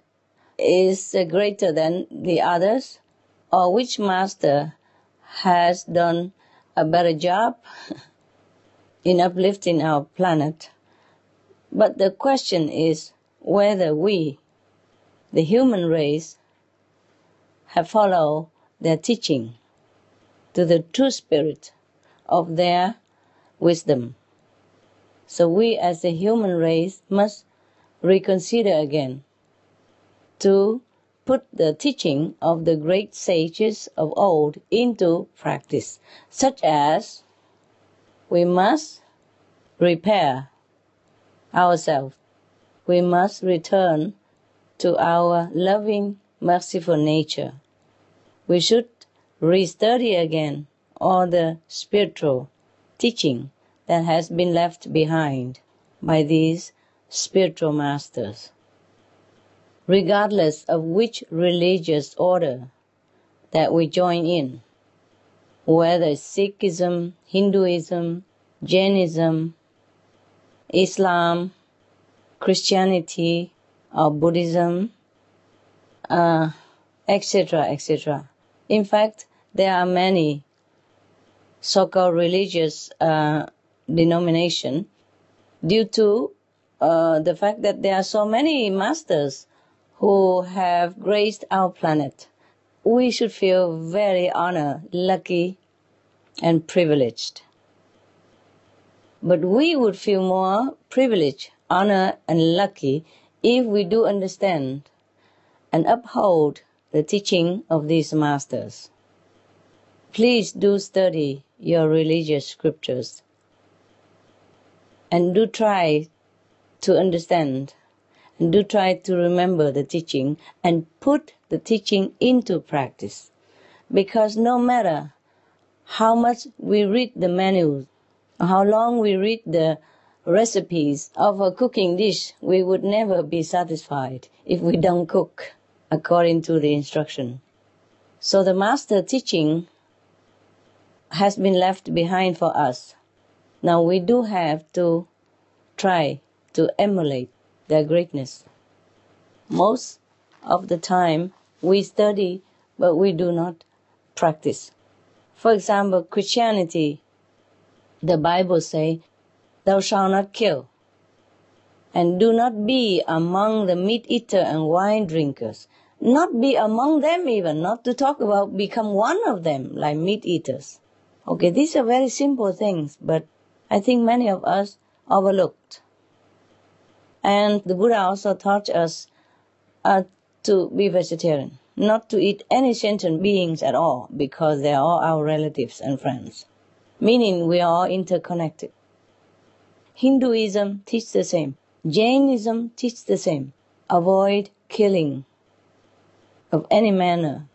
is greater than the others, or which master has done a better job in uplifting our planet. But the question is whether we, the human race, have followed their teaching to the true spirit of their wisdom. So we as a human race must reconsider again to put the teaching of the great sages of old into practice, such as we must repair ourselves. We must return to our loving, merciful nature. We should restudy again all the spiritual teaching that has been left behind by these spiritual masters. Regardless of which religious order that we join in, whether Sikhism, Hinduism, Jainism, Islam, Christianity, or Buddhism, uh, etc., etc. In fact, there are many so-called religious uh, denomination due to uh, the fact that there are so many masters who have graced our planet. We should feel very honored, lucky, and privileged. But we would feel more privileged, honored, and lucky if we do understand and uphold the teaching of these masters. Please do study your religious scriptures and do try to understand and do try to remember the teaching and put the teaching into practice. Because no matter how much we read the manuals, how long we read the recipes of a cooking dish, we would never be satisfied if we don't cook according to the instruction. So the master teaching has been left behind for us. Now we do have to try to emulate their greatness. Most of the time we study, but we do not practice. For example, Christianity The Bible say, thou shalt not kill. And do not be among the meat eater and wine drinkers. Not be among them even, not to talk about become one of them like meat eaters. Okay, these are very simple things, but I think many of us overlooked. And the Buddha also taught us uh, to be vegetarian, not to eat any sentient beings at all, because they are all our relatives and friends, meaning we are interconnected. Hinduism teaches the same. Jainism teaches the same. Avoid killing of any manner.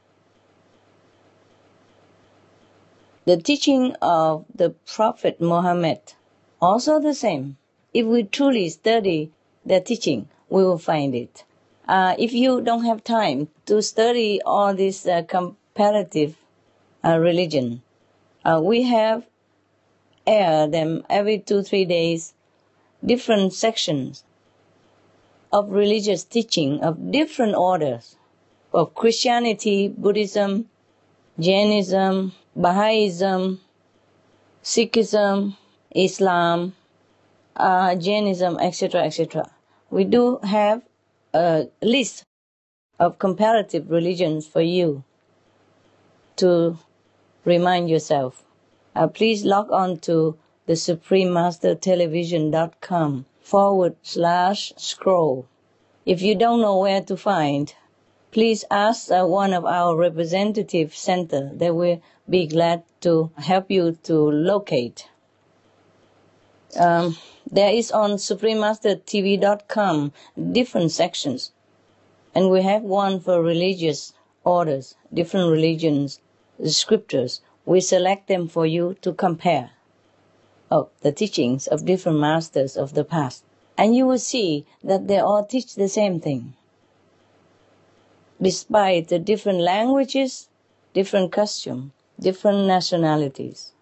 The teaching of the Prophet Muhammad also the same. If we truly study their teaching, we will find it. Uh, if you don't have time to study all this uh, comparative uh, religion, uh, we have air them every two three days, different sections of religious teaching of different orders of Christianity, Buddhism, Jainism, Baha'ism, Sikhism, Islam, uh, Jainism, etc., etc. We do have a list of comparative religions for you to remind yourself. Uh, please log on to the suprememastertelevision.com forward slash scroll. If you don't know where to find, please ask uh, one of our representative center. They will be glad to help you to locate. Um, there is on suprememastertv.com different sections, and we have one for religious orders, different religions, scriptures. We select them for you to compare of the teachings of different masters of the past, and you will see that they all teach the same thing. Despite the different languages, different costume, different nationalities,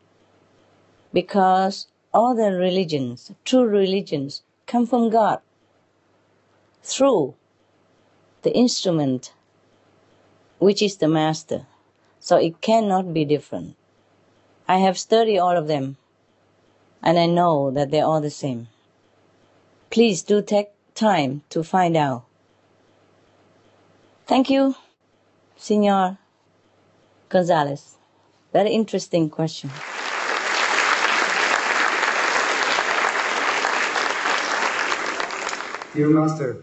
because all the religions, true religions, come from God through the instrument which is the master. So it cannot be different. I have studied all of them and I know that they're all the same. Please do take time to find out. Thank you, Senor Gonzalez. Very interesting question. Dear Master,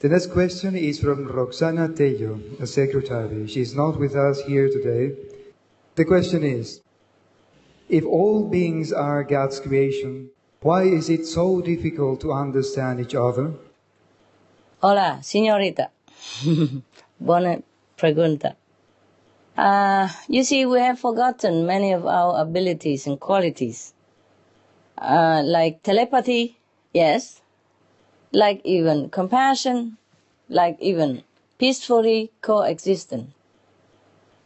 the next question is from Roxana Tello, a secretary. She is not with us here today. The question is, if all beings are God's creation, why is it so difficult to understand each other? Hola, señorita. Buona pregunta. Uh, you see, we have forgotten many of our abilities and qualities. Uh, like telepathy, yes, like even compassion, like even peacefully coexistent.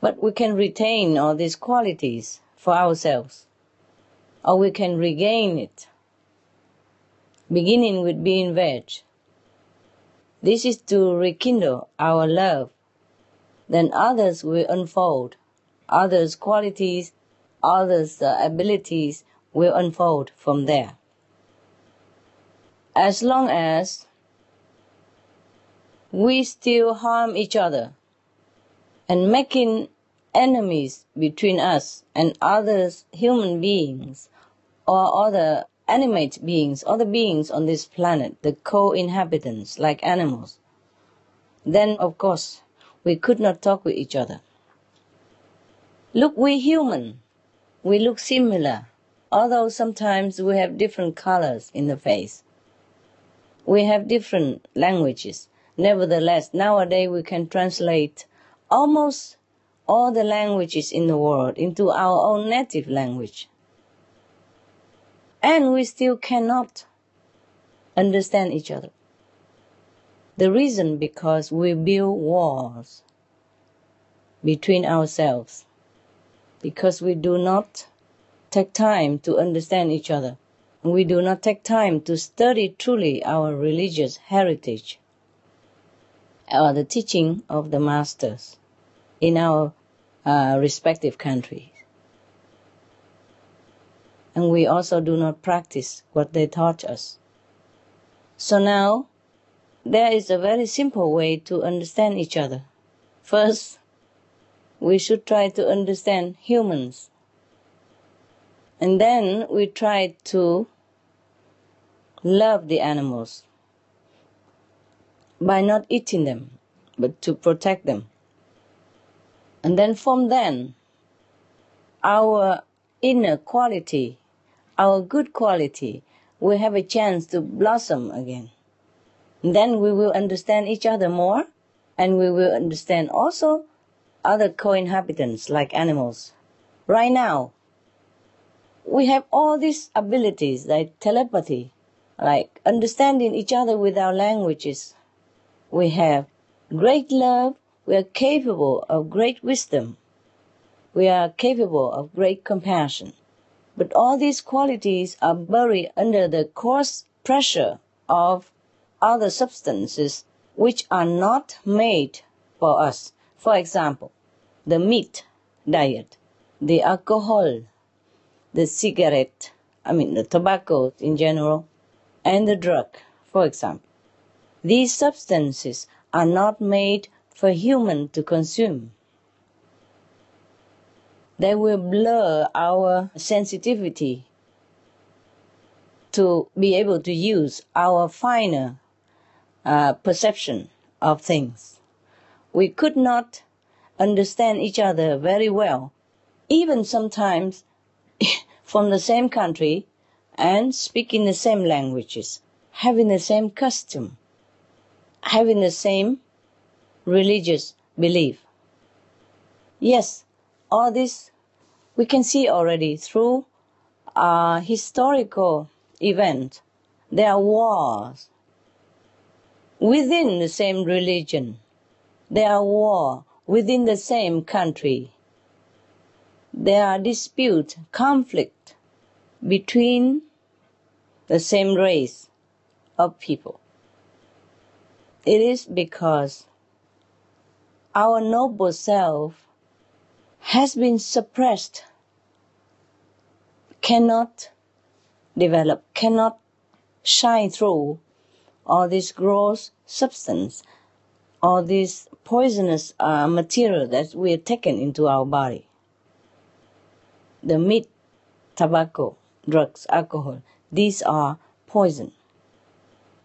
But we can retain all these qualities for ourselves, or we can regain it, beginning with being veg. This is to rekindle our love. Then others will unfold, others' qualities, others' uh, abilities will unfold from there as long as we still harm each other and making enemies between us and others, human beings, or other animate beings, other beings on this planet, the co-inhabitants, like animals, then of course we could not talk with each other. Look, we human, we look similar, although sometimes we have different colors in the face we have different languages. Nevertheless, nowadays we can translate almost all the languages in the world into our own native language. And we still cannot understand each other. The reason because we build walls between ourselves because we do not take time to understand each other we do not take time to study truly our religious heritage or the teaching of the masters in our uh, respective countries. and we also do not practice what they taught us. So now, there is a very simple way to understand each other. First, we should try to understand humans. And then we try to love the animals by not eating them, but to protect them. And then from then, our inner quality, our good quality, will have a chance to blossom again. And then we will understand each other more, and we will understand also other co-inhabitants like animals. Right now, we have all these abilities like telepathy, like understanding each other with our languages. We have great love. We are capable of great wisdom. We are capable of great compassion. But all these qualities are buried under the coarse pressure of other substances which are not made for us. For example, the meat diet, the alcohol, the cigarette, I mean the tobacco in general, and the drug, for example. These substances are not made for human to consume. They will blur our sensitivity to be able to use our finer uh, perception of things. We could not understand each other very well, even sometimes from the same country and speaking the same languages, having the same custom, having the same religious belief. Yes, all this we can see already through a historical event. There are wars within the same religion. There are war within the same country. There are dispute, conflict between the same race of people. It is because our noble self has been suppressed, cannot develop, cannot shine through all this gross substance, all this poisonous uh, material that we are taken into our body. The meat, tobacco, drugs, alcohol, these are poison.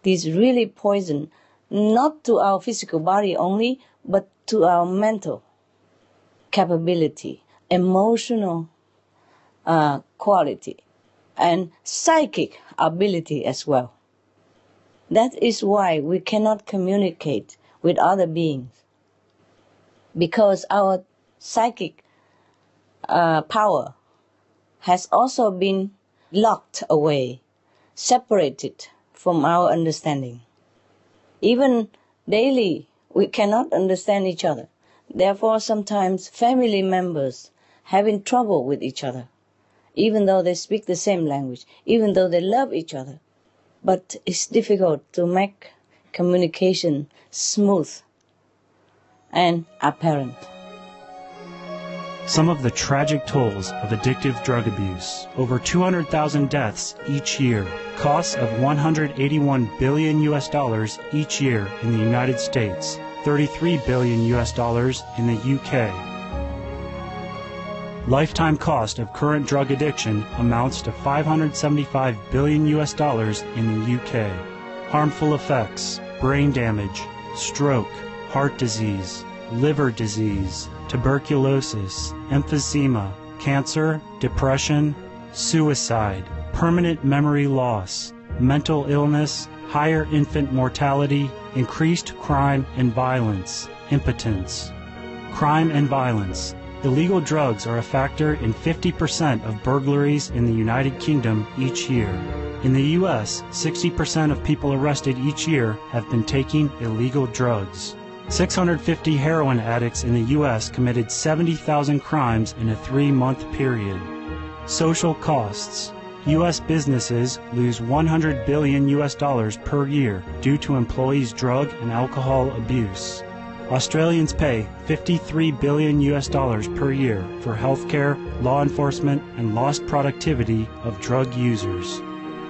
These really poison not to our physical body only, but to our mental capability, emotional uh, quality, and psychic ability as well. That is why we cannot communicate with other beings. Because our psychic uh, power has also been locked away, separated from our understanding. Even daily, we cannot understand each other. Therefore, sometimes family members having trouble with each other, even though they speak the same language, even though they love each other. But it's difficult to make communication smooth and apparent. Some of the tragic tolls of addictive drug abuse. Over 200,000 deaths each year. Costs of 181 billion US dollars each year in the United States. 33 billion US dollars in the UK. Lifetime cost of current drug addiction amounts to 575 billion US dollars in the UK. Harmful effects, brain damage, stroke, heart disease, liver disease, tuberculosis, emphysema, cancer, depression, suicide, permanent memory loss, mental illness, higher infant mortality, increased crime and violence, impotence. Crime and violence. Illegal drugs are a factor in 50% of burglaries in the United Kingdom each year. In the U.S., 60% of people arrested each year have been taking illegal drugs. 650 heroin addicts in the U.S. committed 70,000 crimes in a three month period. Social costs. U.S. businesses lose 100 billion U.S. dollars per year due to employees' drug and alcohol abuse. Australians pay 53 billion US dollars per year for healthcare, law enforcement, and lost productivity of drug users.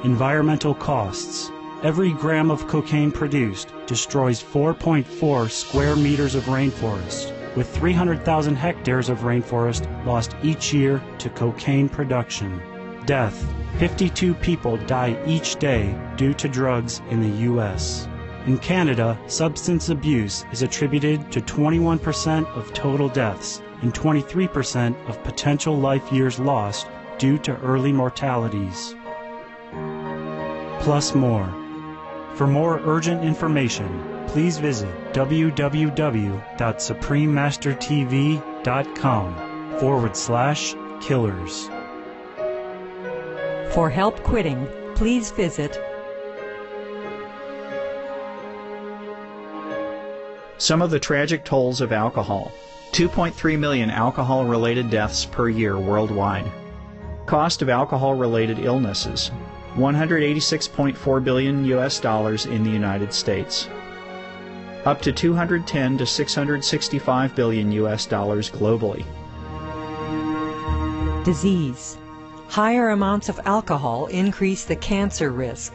Environmental costs. Every gram of cocaine produced destroys 4.4 square meters of rainforest, with 300,000 hectares of rainforest lost each year to cocaine production. Death. 52 people die each day due to drugs in the U.S. In Canada, substance abuse is attributed to 21% of total deaths and 23% of potential life years lost due to early mortalities. Plus more. For more urgent information, please visit www.suprememastertv.com forward slash killers. For help quitting, please visit Some of the tragic tolls of alcohol 2.3 million alcohol related deaths per year worldwide. Cost of alcohol related illnesses 186.4 billion US dollars in the United States. Up to 210 to 665 billion US dollars globally. disease. Higher amounts of alcohol increase the cancer risk.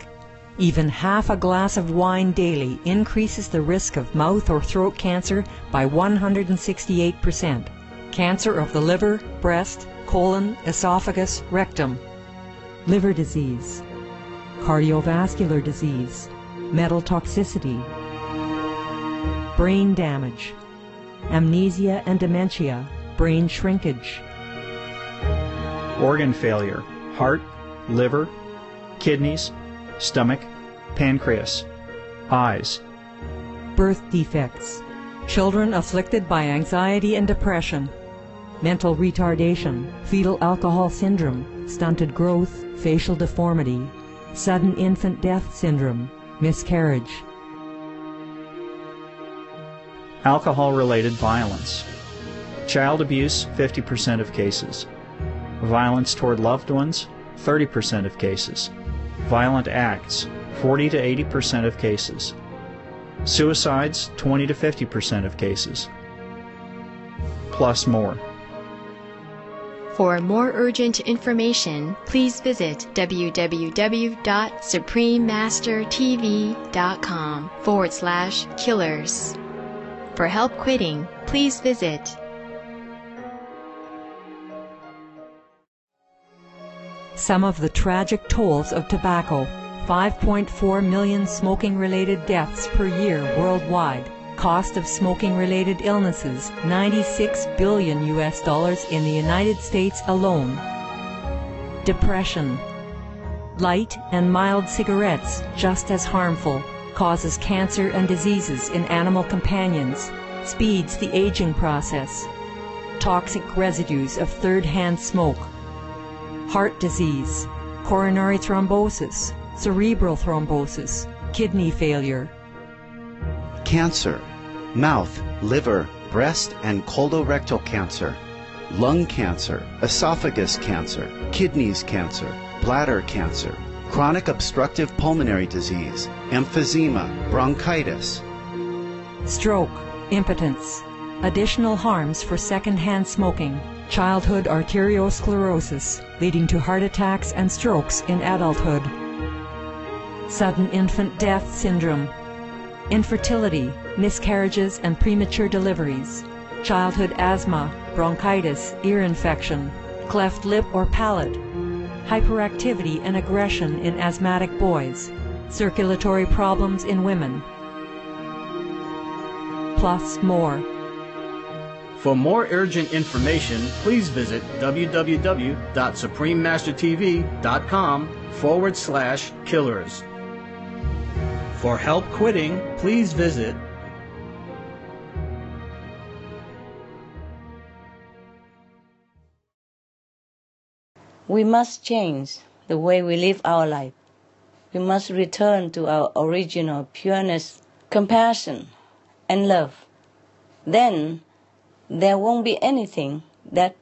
Even half a glass of wine daily increases the risk of mouth or throat cancer by 168%. Cancer of the liver, breast, colon, esophagus, rectum. Liver disease. Cardiovascular disease. Metal toxicity. Brain damage. Amnesia and dementia. Brain shrinkage. Organ failure, heart, liver, kidneys, stomach, pancreas, eyes. Birth defects. Children afflicted by anxiety and depression. Mental retardation, fetal alcohol syndrome, stunted growth, facial deformity, sudden infant death syndrome, miscarriage. Alcohol related violence. Child abuse, 50% of cases. Violence toward loved ones, 30% of cases. Violent acts, 40 to 80% of cases. Suicides, 20 to 50% of cases. Plus more. For more urgent information, please visit www.suprememastertv.com forward slash killers. For help quitting, please visit Some of the tragic tolls of tobacco 5.4 million smoking related deaths per year worldwide. Cost of smoking related illnesses 96 billion US dollars in the United States alone. Depression. Light and mild cigarettes, just as harmful, causes cancer and diseases in animal companions, speeds the aging process. Toxic residues of third hand smoke heart disease, coronary thrombosis, cerebral thrombosis, kidney failure. Cancer, mouth, liver, breast, and colorectal cancer, lung cancer, esophagus cancer, kidneys cancer, bladder cancer, chronic obstructive pulmonary disease, emphysema, bronchitis, stroke, impotence, additional harms for secondhand smoking, childhood arteriosclerosis, leading to heart attacks and strokes in adulthood, sudden infant death syndrome, infertility, miscarriages and premature deliveries, childhood asthma, bronchitis, ear infection, cleft lip or palate, hyperactivity and aggression in asthmatic boys, circulatory problems in women, plus more. For more urgent information, please visit www.suprememastertv.com forward slash killers. For help quitting, please visit We must change the way we live our life. We must return to our original pureness, compassion, and love. Then there won't be anything that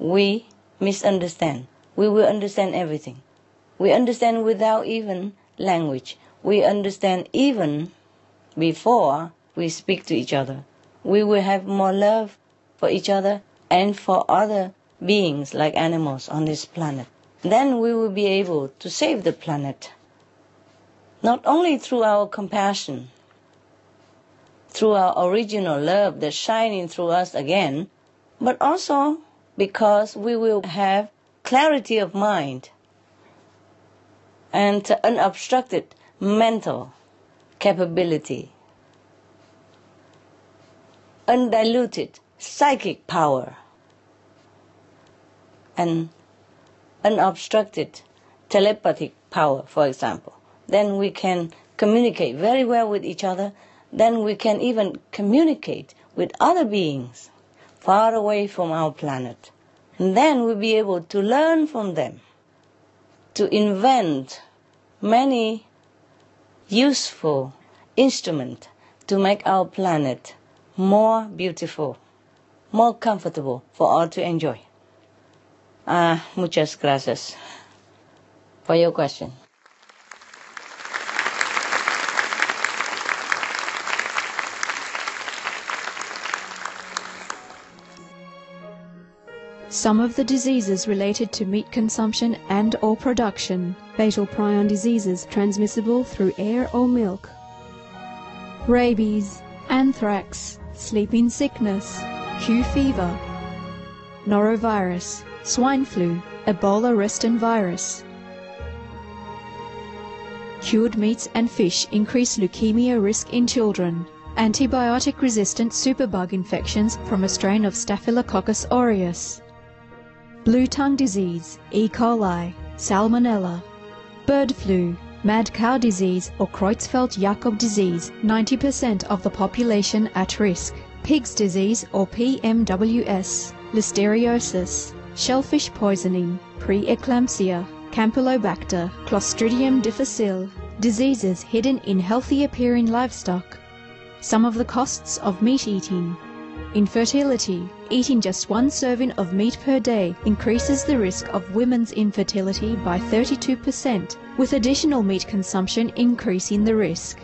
we misunderstand. We will understand everything. We understand without even language. We understand even before we speak to each other. we will have more love for each other and for other beings like animals on this planet. Then we will be able to save the planet. Not only through our compassion, through our original love that's shining through us again, but also because we will have clarity of mind and unobstructed mental capability, undiluted psychic power, and unobstructed telepathic power, for example. Then we can communicate very well with each other. Then we can even communicate with other beings far away from our planet. And then we'll be able to learn from them, to invent many useful instrument to make our planet more beautiful, more comfortable for all to enjoy. Uh, muchas gracias for your question. Some of the diseases related to meat consumption and or production, fatal prion diseases transmissible through air or milk. Rabies, anthrax, sleeping sickness, Q fever, norovirus, swine flu, Ebola reston virus. Cured meats and fish increase leukemia risk in children. Antibiotic-resistant superbug infections from a strain of Staphylococcus aureus. Blue tongue disease, E. coli, Salmonella. Bird flu, mad cow disease or Creutzfeldt-Jakob disease, 90% of the population at risk. Pig's disease or PMWS, Listeriosis, shellfish poisoning, preeclampsia, Campylobacter, Clostridium difficile, diseases hidden in healthy appearing livestock. Some of the costs of meat eating. Infertility. Eating just one serving of meat per day increases the risk of women's infertility by 32%, with additional meat consumption increasing the risk.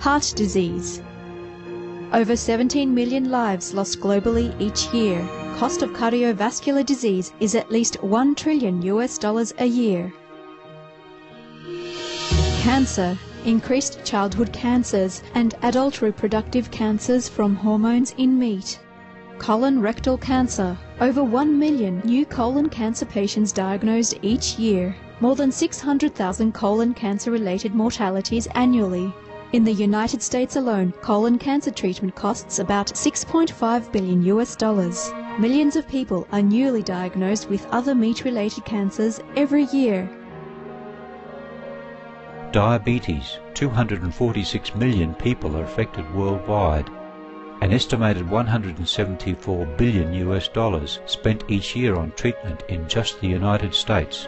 Heart disease. Over 17 million lives lost globally each year. Cost of cardiovascular disease is at least 1 trillion US dollars a year. Cancer. Increased childhood cancers and adult reproductive cancers from hormones in meat. Colon rectal cancer. Over 1 million new colon cancer patients diagnosed each year. More than 600,000 colon cancer related mortalities annually. In the United States alone, colon cancer treatment costs about 6.5 billion US dollars. Millions of people are newly diagnosed with other meat related cancers every year. Diabetes. 246 million people are affected worldwide. An estimated 174 billion US dollars spent each year on treatment in just the United States.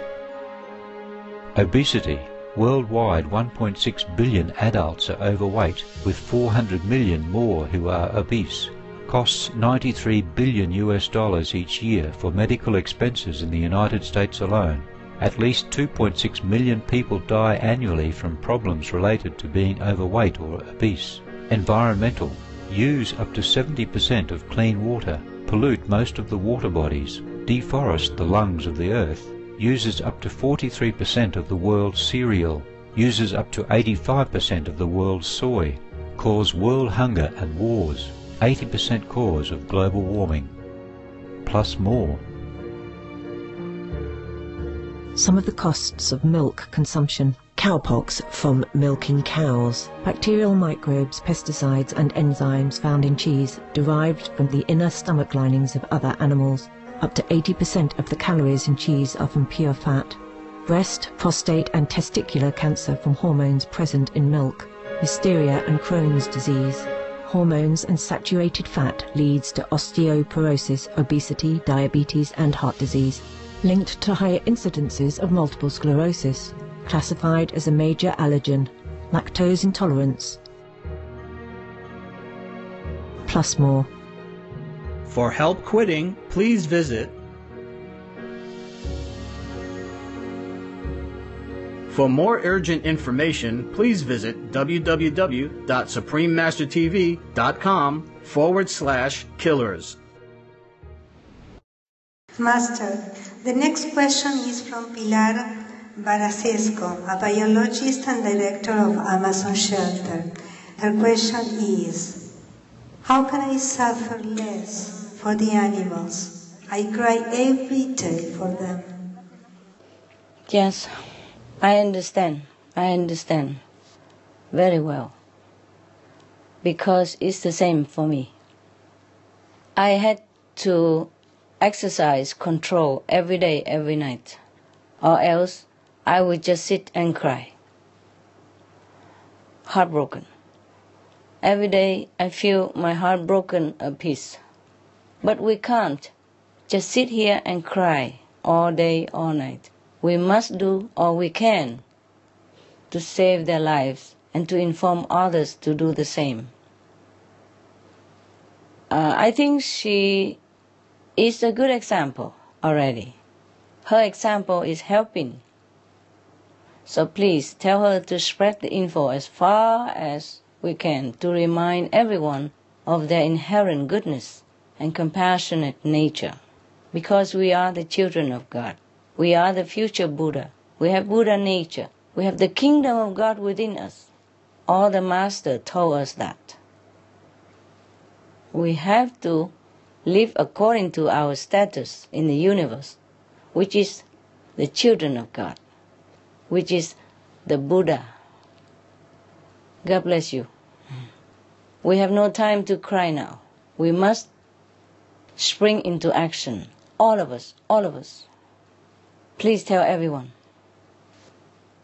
Obesity. Worldwide 1.6 billion adults are overweight, with 400 million more who are obese. Costs 93 billion US dollars each year for medical expenses in the United States alone. At least 2.6 million people die annually from problems related to being overweight or obese. Environmental. Use up to 70% of clean water. Pollute most of the water bodies. Deforest the lungs of the earth. Uses up to 43% of the world's cereal. Uses up to 85% of the world's soy. Cause world hunger and wars. 80% cause of global warming. Plus more. Some of the costs of milk consumption. Cowpox from milking cows. Bacterial microbes, pesticides and enzymes found in cheese derived from the inner stomach linings of other animals. Up to 80% of the calories in cheese are from pure fat. Breast, prostate and testicular cancer from hormones present in milk. Listeria and Crohn's disease. Hormones and saturated fat leads to osteoporosis, obesity, diabetes and heart disease linked to higher incidences of multiple sclerosis, classified as a major allergen, lactose intolerance, plus more. For help quitting, please visit For more urgent information, please visit www.suprememastertv.com forward slash killers. Master, the next question is from Pilar Baracesco, a biologist and director of Amazon Shelter. Her question is, how can I suffer less for the animals? I cry every day for them. Yes, I understand. I understand very well. Because it's the same for me. I had to exercise control every day, every night, or else I would just sit and cry. Heartbroken. Every day I feel my heart broken a piece. But we can't just sit here and cry all day, all night. We must do all we can to save their lives and to inform others to do the same. Uh, I think she is a good example already. Her example is helping. So please tell her to spread the info as far as we can to remind everyone of their inherent goodness and compassionate nature. Because we are the children of God. We are the future Buddha. We have Buddha nature. We have the kingdom of God within us. All the Master told us that. We have to live according to our status in the universe, which is the children of God, which is the Buddha. God bless you. We have no time to cry now. We must spring into action. All of us, all of us. Please tell everyone.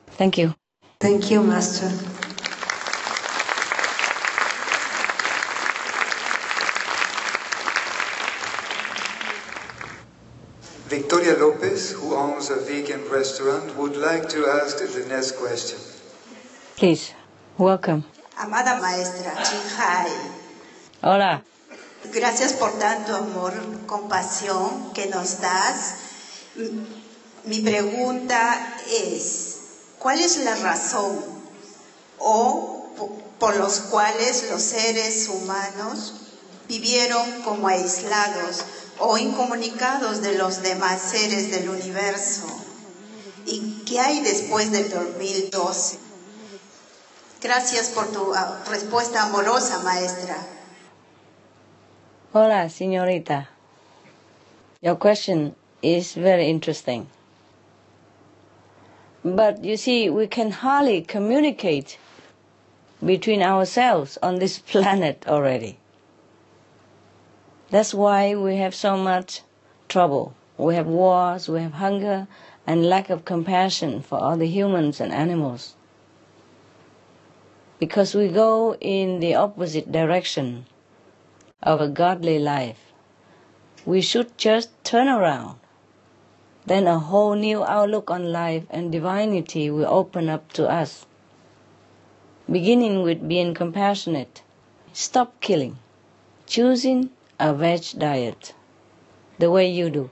Thank you. Thank you, Master. Victoria Lopez, who owns a vegan restaurant, would like to ask the next question. Please, welcome. Amada maestra Chinhai, Hola. gracias por tanto amor, compasión que nos das. Mi pregunta es, ¿cuál es la razón o po- por los cuales los seres humanos vivieron como aislados o incomunicados de los demás seres del universo? ¿Y qué hay después del 2012? Gracias por tu ah, respuesta amorosa, maestra. Hola, señorita. Your question is very interesting. But you see, we can hardly communicate between ourselves on this planet already. That's why we have so much trouble. We have wars, we have hunger, and lack of compassion for other humans and animals. Because we go in the opposite direction of a godly life. We should just turn around. Then a whole new outlook on life and divinity will open up to us. Beginning with being compassionate, stop killing, choosing a veg diet, the way you do,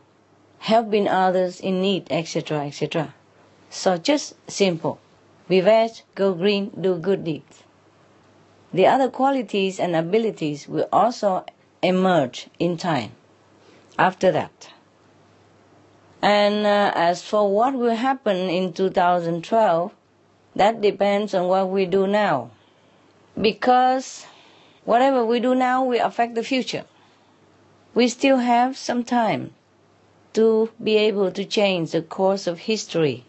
helping others in need, etc., etc. So just simple. Be veg, go green, do good deeds. The other qualities and abilities will also emerge in time after that. And uh, as for what will happen in 2012, that depends on what we do now. Because whatever we do now will affect the future. We still have some time to be able to change the course of history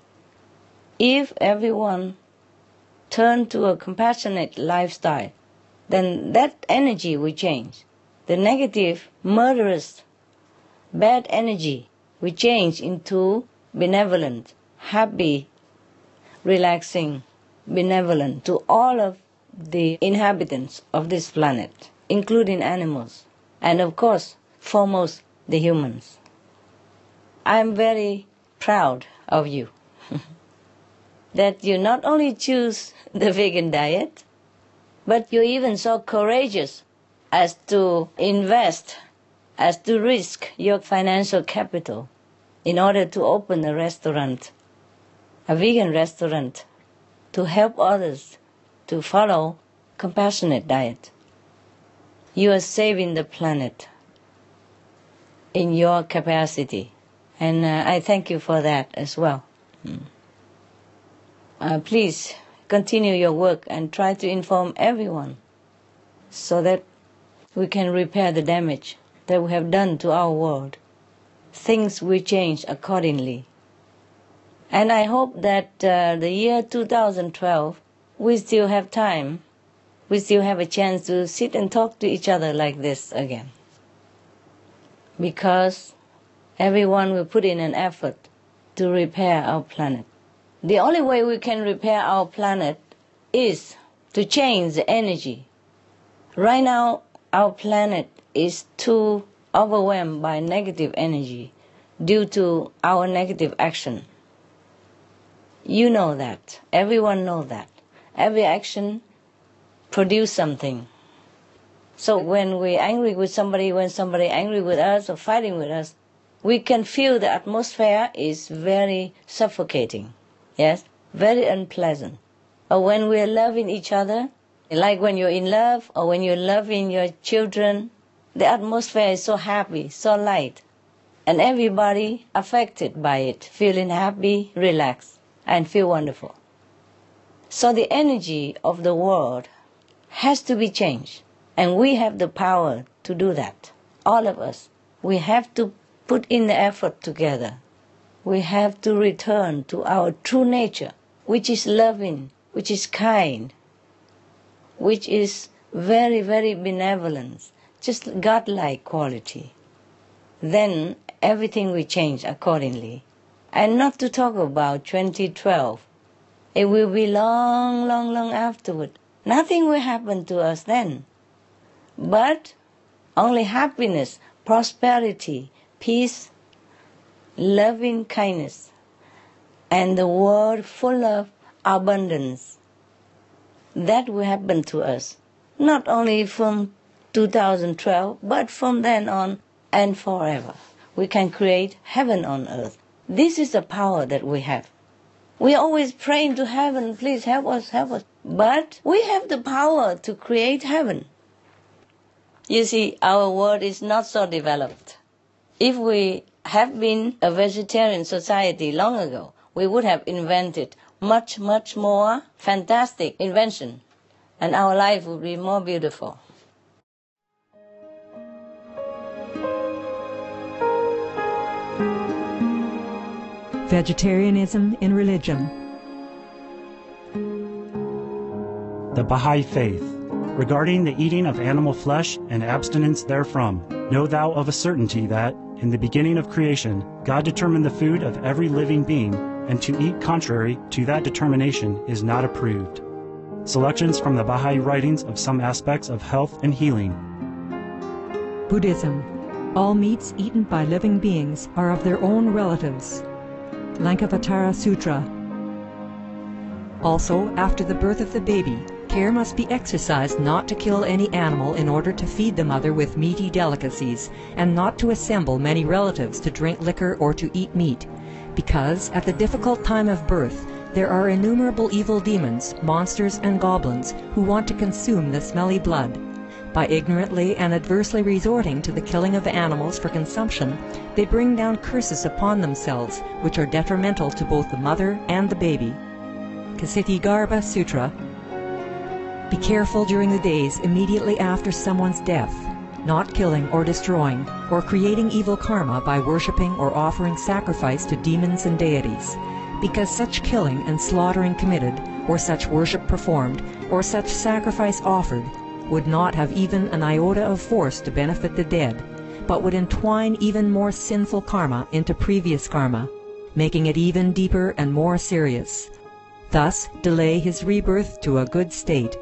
if everyone turn to a compassionate lifestyle, then that energy will change. The negative, murderous, bad energy will change into benevolent, happy, relaxing, benevolent to all of the inhabitants of this planet, including animals, and of course, foremost, the humans. I'm very proud of you that you not only choose the vegan diet, but you're even so courageous as to invest, as to risk your financial capital in order to open a restaurant a vegan restaurant to help others to follow compassionate diet. You are saving the planet in your capacity. And uh, I thank you for that as well. Mm. Uh, please continue your work and try to inform everyone so that we can repair the damage that we have done to our world. Things will change accordingly. And I hope that uh, the year 2012, we still have time. We still have a chance to sit and talk to each other like this again. Because everyone will put in an effort to repair our planet. The only way we can repair our planet is to change the energy. Right now, our planet is too overwhelmed by negative energy due to our negative action. You know that. Everyone know that. Every action produce something. So when we're angry with somebody, when somebody angry with us or fighting with us, we can feel the atmosphere is very suffocating. Yes? Very unpleasant. Or when we're loving each other, like when you're in love or when you're loving your children, the atmosphere is so happy, so light. And everybody affected by it, feeling happy, relaxed, and feel wonderful. So the energy of the world has to be changed. And we have the power to do that. All of us. We have to put in the effort together. We have to return to our true nature, which is loving, which is kind, which is very, very benevolent, just godlike quality. Then everything will change accordingly. And not to talk about 2012. It will be long, long, long afterward. Nothing will happen to us then. But only happiness, prosperity, peace, loving kindness, and the world full of abundance. That will happen to us, not only from 2012, but from then on and forever. We can create heaven on earth. This is the power that we have. We always praying to heaven, please help us, help us. But we have the power to create heaven. You see, our world is not so developed. If we have been a vegetarian society long ago, we would have invented much, much more fantastic invention, and our life would be more beautiful. Vegetarianism in religion. The Baha'i Faith. Regarding the eating of animal flesh and abstinence therefrom, know thou of a certainty that, in the beginning of creation, God determined the food of every living being, and to eat contrary to that determination is not approved. Selections from the Baha'i writings of some aspects of health and healing. Buddhism. All meats eaten by living beings are of their own relatives. Lankavatara Sutra. Also, after the birth of the baby, care must be exercised not to kill any animal in order to feed the mother with meaty delicacies, and not to assemble many relatives to drink liquor or to eat meat, because at the difficult time of birth there are innumerable evil demons, monsters, and goblins who want to consume the smelly blood. By ignorantly and adversely resorting to the killing of animals for consumption, they bring down curses upon themselves, which are detrimental to both the mother and the baby. Kshitigarbha Sutra. Be careful during the days immediately after someone's death, not killing or destroying, or creating evil karma by worshipping or offering sacrifice to demons and deities, because such killing and slaughtering committed, or such worship performed, or such sacrifice offered, would not have even an iota of force to benefit the dead, but would entwine even more sinful karma into previous karma, making it even deeper and more serious. Thus delay his rebirth to a good state.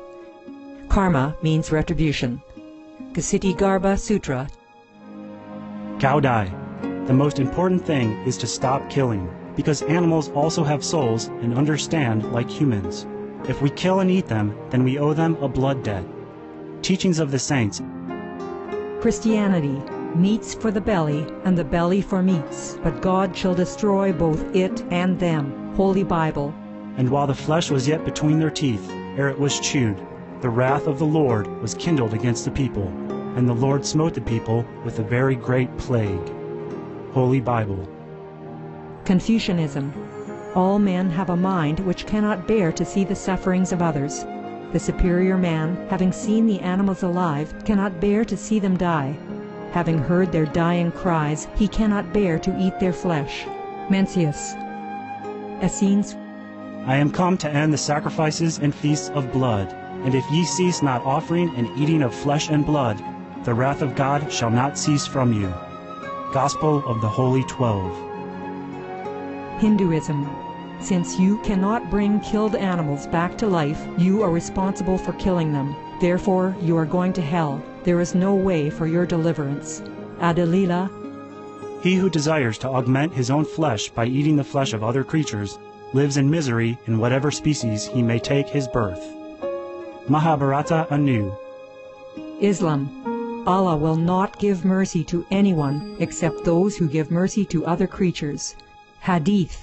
Karma means retribution. Kshitigarbha Sutra. Cao Dai. The most important thing is to stop killing, because animals also have souls and understand like humans. If we kill and eat them, then we owe them a blood debt. Teachings of the Saints. Christianity. Meats for the belly, and the belly for meats, but God shall destroy both it and them. Holy Bible. And while the flesh was yet between their teeth, ere it was chewed, the wrath of the Lord was kindled against the people, and the Lord smote the people with a very great plague. Holy Bible. Confucianism. All men have a mind which cannot bear to see the sufferings of others. The superior man, having seen the animals alive, cannot bear to see them die. Having heard their dying cries, he cannot bear to eat their flesh. Mencius. Essenes. I am come to end the sacrifices and feasts of blood, and if ye cease not offering and eating of flesh and blood, the wrath of God shall not cease from you. Gospel of the Holy Twelve. Hinduism. Since you cannot bring killed animals back to life, you are responsible for killing them. Therefore, you are going to hell. There is no way for your deliverance. Adi-lila. He who desires to augment his own flesh by eating the flesh of other creatures lives in misery in whatever species he may take his birth. Mahabharata Anu. Islam. Allah will not give mercy to anyone except those who give mercy to other creatures. Hadith.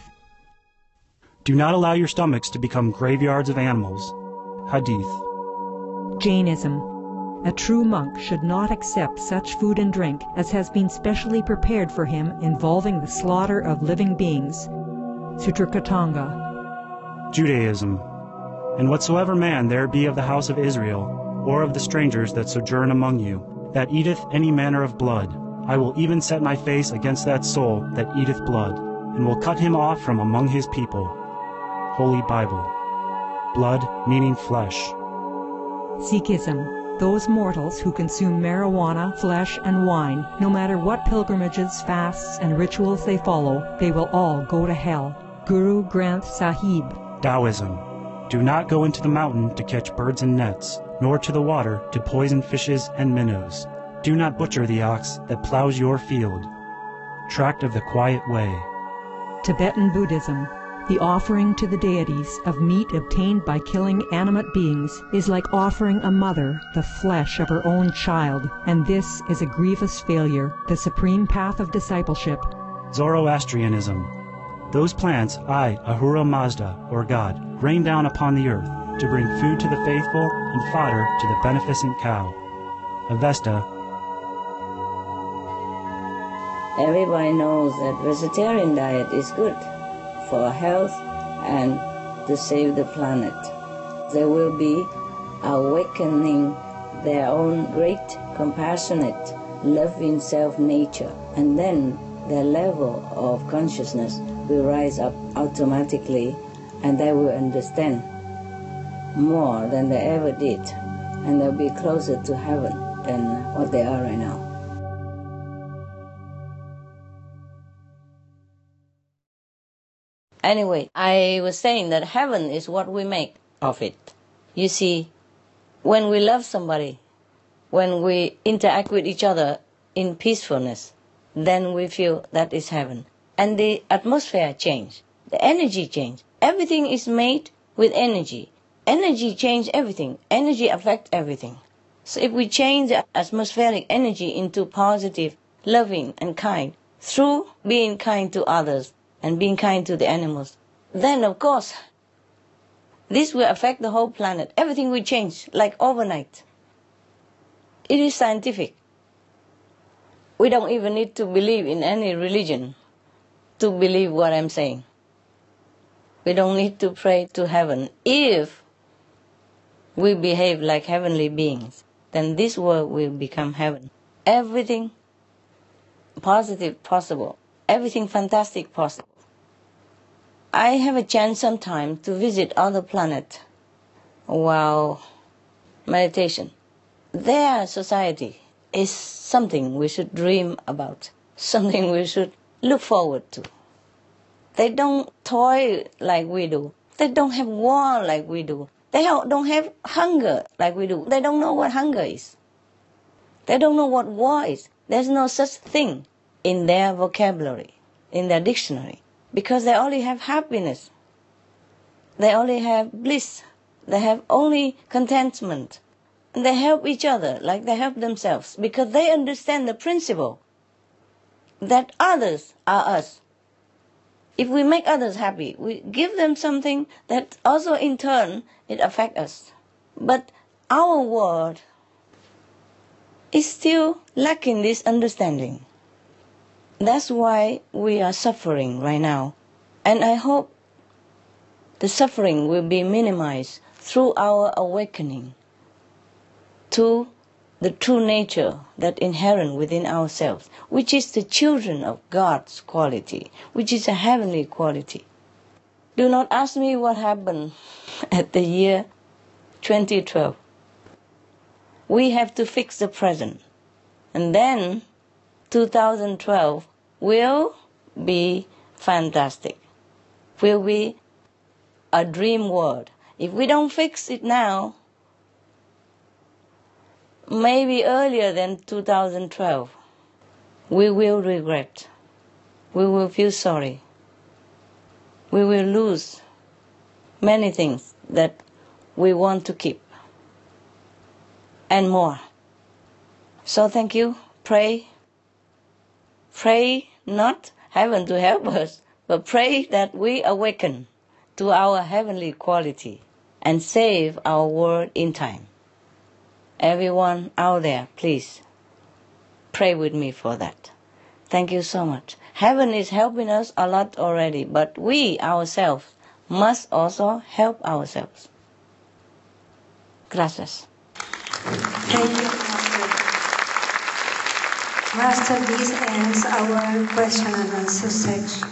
Do not allow your stomachs to become graveyards of animals. Hadith. Jainism. A true monk should not accept such food and drink as has been specially prepared for him involving the slaughter of living beings. Sutrakritanga. Judaism. And whatsoever man there be of the house of Israel, or of the strangers that sojourn among you, that eateth any manner of blood, I will even set my face against that soul that eateth blood, and will cut him off from among his people. Holy Bible. Blood meaning flesh. Sikhism. Those mortals who consume marijuana, flesh, and wine, no matter what pilgrimages, fasts, and rituals they follow, they will all go to hell. Guru Granth Sahib. Taoism. Do not go into the mountain to catch birds and nets, nor to the water to poison fishes and minnows. Do not butcher the ox that plows your field. Tract of the Quiet Way. Tibetan Buddhism. The offering to the deities of meat obtained by killing animate beings is like offering a mother the flesh of her own child, and this is a grievous failure, the supreme path of discipleship. Zoroastrianism. Those plants I, Ahura Mazda, or God, rain down upon the earth to bring food to the faithful and fodder to the beneficent cow. Avesta. Everybody knows that vegetarian diet is good for health and to save the planet. They will be awakening their own great, compassionate, loving self nature, and then their level of consciousness will rise up automatically and they will understand more than they ever did, and they'll be closer to heaven than what they are right now. Anyway, I was saying that heaven is what we make of it. You see, when we love somebody, when we interact with each other in peacefulness, then we feel that is heaven. And the atmosphere change, the energy change. Everything is made with energy. Energy changes everything. Energy affects everything. So if we change the atmospheric energy into positive, loving, and kind through being kind to others, and being kind to the animals, then of course, this will affect the whole planet. Everything will change like overnight. It is scientific. We don't even need to believe in any religion to believe what I'm saying. We don't need to pray to heaven. If we behave like heavenly beings, then this world will become heaven. Everything positive possible, everything fantastic possible. I have a chance sometime to visit other planet while meditation. Their society is something we should dream about, something we should look forward to. They don't toy like we do. They don't have war like we do. They don't have hunger like we do. They don't know what hunger is. They don't know what war is. There's no such thing in their vocabulary, in their dictionary because they only have happiness. They only have bliss. They have only contentment. And they help each other like they help themselves because they understand the principle that others are us. If we make others happy, we give them something that also in turn it affects us. But our world is still lacking this understanding. That's why we are suffering right now. And I hope the suffering will be minimized through our awakening to the true nature that inherent within ourselves, which is the children of God's quality, which is a heavenly quality. Do not ask me what happened at the year 2012. We have to fix the present. And then 2012 will be fantastic. Will be a dream world. If we don't fix it now, maybe earlier than 2012, we will regret. We will feel sorry. We will lose many things that we want to keep and more. So thank you. Pray. Pray not heaven to help us, but pray that we awaken to our heavenly quality and save our world in time. Everyone out there, please pray with me for that. Thank you so much. Heaven is helping us a lot already, but we ourselves must also help ourselves. Gracias. Thank you, Master. Master, this ends our question and answer section.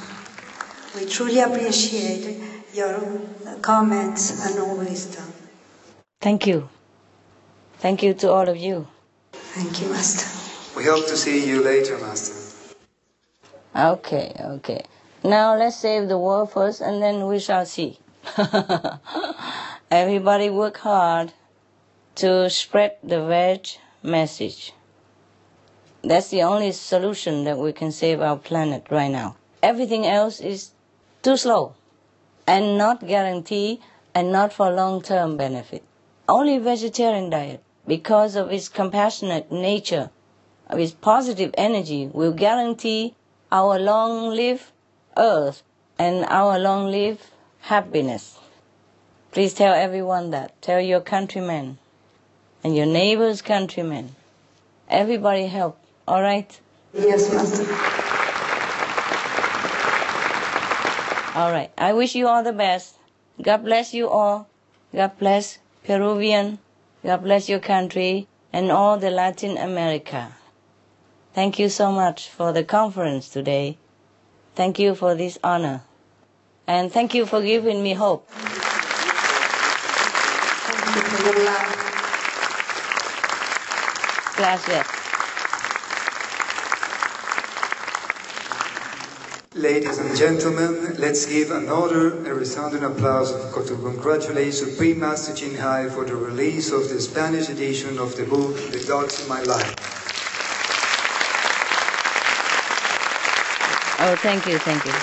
We truly appreciate your comments and all wisdom. Thank you. Thank you to all of you. Thank you, Master. We hope to see you later, Master. Okay, okay. Now let's save the world first and then we shall see. Everybody work hard to spread the veg message. That's the only solution that we can save our planet right now. Everything else is too slow and not guarantee and not for long-term benefit. Only vegetarian diet because of its compassionate nature, of its positive energy, will guarantee our long live earth and our long live happiness. Please tell everyone that. Tell your countrymen and your neighbor's countrymen. Everybody help, all right? Yes, Master. All right. I wish you all the best. God bless you all. God bless Peruvian. God bless your country and all the Latin America. Thank you so much for the conference today. Thank you for this honor. And thank you for giving me hope. Gracias. Ladies and gentlemen, let's give another a resounding applause to congratulate Supreme Master Ching Hai for the release of the Spanish edition of the book The Dogs in My Life. Oh, thank you, thank you.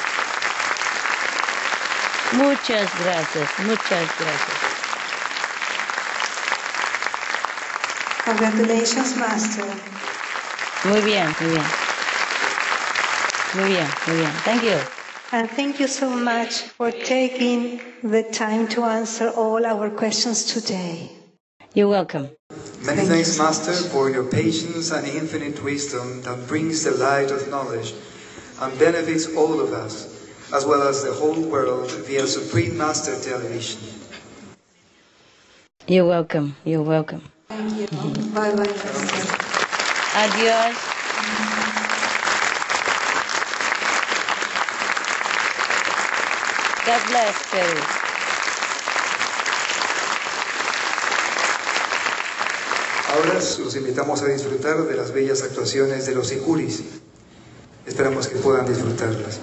Muchas gracias, muchas gracias. Congratulations, Master. Muy bien, muy bien. Muy bien, muy bien. Thank you. And thank you so much for taking the time to answer all our questions today. You're welcome. Many thanks, Master, for your patience and infinite wisdom that brings the light of knowledge and benefits all of us, as well as the whole world via Supreme Master Television. You're welcome. You're welcome. Thank you. Bye bye. Adios. God bless. Ahora los invitamos a disfrutar de las bellas actuaciones de los Ikuris. Esperamos que puedan disfrutarlas.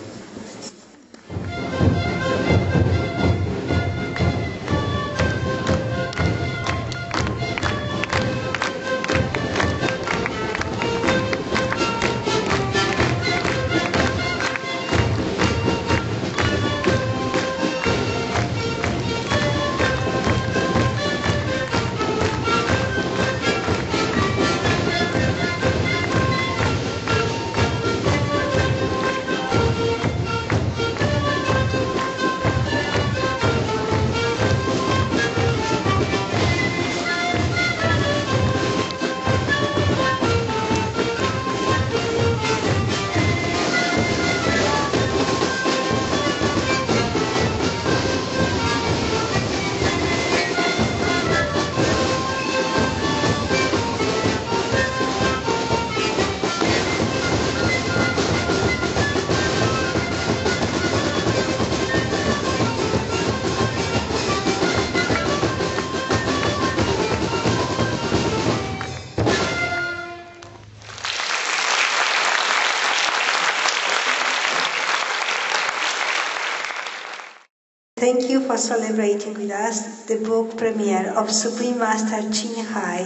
Thank you for celebrating with us the book premiere of Supreme Master Ching Hai,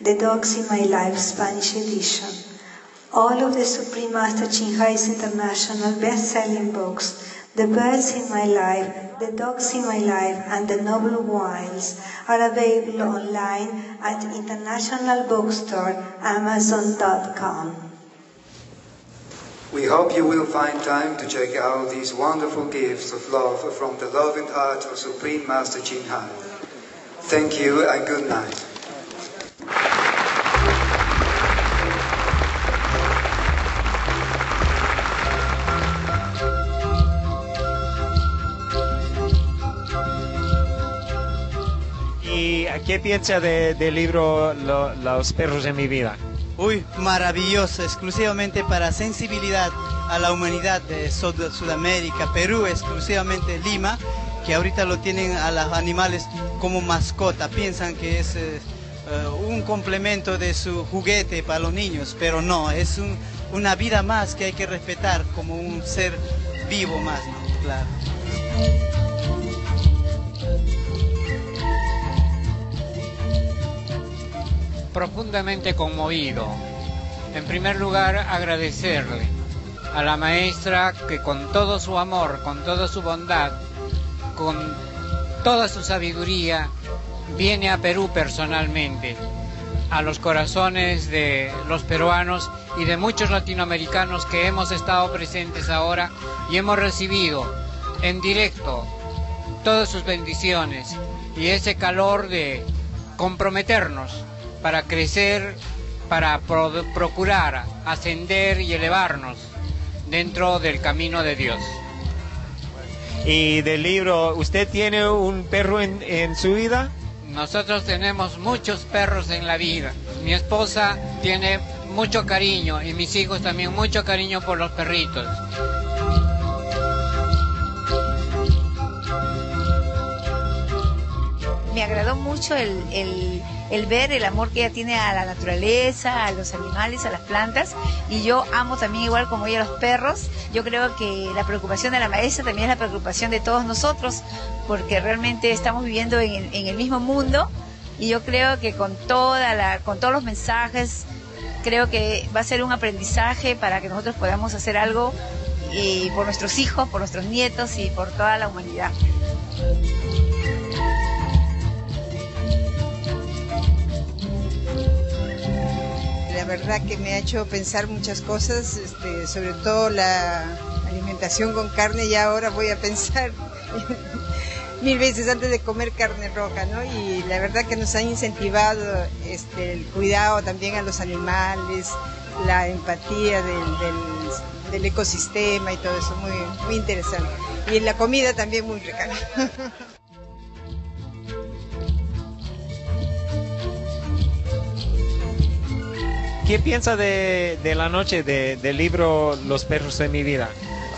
The Dogs in My Life Spanish edition. All of the Supreme Master Ching Hai's international best-selling books, The Birds in My Life, The Dogs in My Life, and The Noble Wilds are available online at International Bookstore, Amazon.com. We hope you will find time to check out these wonderful gifts of love from the loving heart of Supreme Master Ching Hai. Thank you and good night. ¿Y qué piensa de- del libro Lo- Los perros de mi vida? Uy, maravilloso, exclusivamente para sensibilidad a la humanidad de Sud- Sudamérica, Perú, exclusivamente Lima, que ahorita lo tienen a los animales como mascota, piensan que es eh, eh, un complemento de su juguete para los niños, pero no, es un- una vida más que hay que respetar como un ser vivo más, ¿no? Claro. Profundamente conmovido. En primer lugar, agradecerle a la maestra que con todo su amor, con toda su bondad, con toda su sabiduría, viene a Perú personalmente, a los corazones de los peruanos y de muchos latinoamericanos que hemos estado presentes ahora y hemos recibido en directo todas sus bendiciones y ese calor de comprometernos para crecer, para pro- procurar ascender y elevarnos dentro del camino de Dios. Y del libro, ¿usted tiene un perro en, en su vida? Nosotros tenemos muchos perros en la vida. Mi esposa tiene mucho cariño y mis hijos también mucho cariño por los perritos. me agradó mucho el, el- el ver el amor que ella tiene a la naturaleza, a los animales, a las plantas. Y yo amo también, igual como ella, los perros. Yo creo que la preocupación de la maestra también es la preocupación de todos nosotros, porque realmente estamos viviendo en, el- mismo mundo. Y yo creo que con, toda la, con todos los mensajes, creo que va a ser un aprendizaje para que nosotros podamos hacer algo y por nuestros hijos, por nuestros nietos y por toda la humanidad. Verdad que me ha hecho pensar muchas cosas, este, sobre todo la alimentación con carne y ahora voy a pensar mil veces antes de comer carne roja, ¿no? Y la verdad que nos ha incentivado este, el cuidado también a los animales, la empatía del, del- del ecosistema y todo eso, muy, muy interesante. Y la comida también muy rica. ¿Qué piensa de, la noche de- del libro Los perros de mi vida?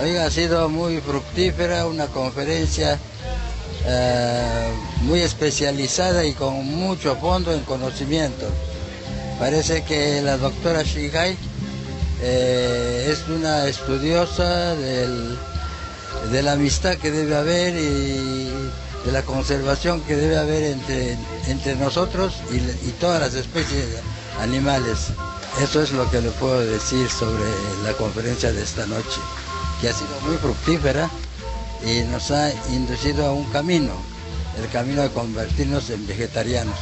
Oiga, ha sido muy fructífera, una conferencia eh, muy especializada y con mucho fondo en conocimiento. Parece que la doctora Shigai eh, es una estudiosa del- de la amistad que debe haber y de la conservación que debe haber entre, entre nosotros y todas las especies animales. Eso es lo que le puedo decir sobre la conferencia de esta noche, que ha sido muy fructífera y nos ha inducido a un camino, el camino de convertirnos en vegetarianos.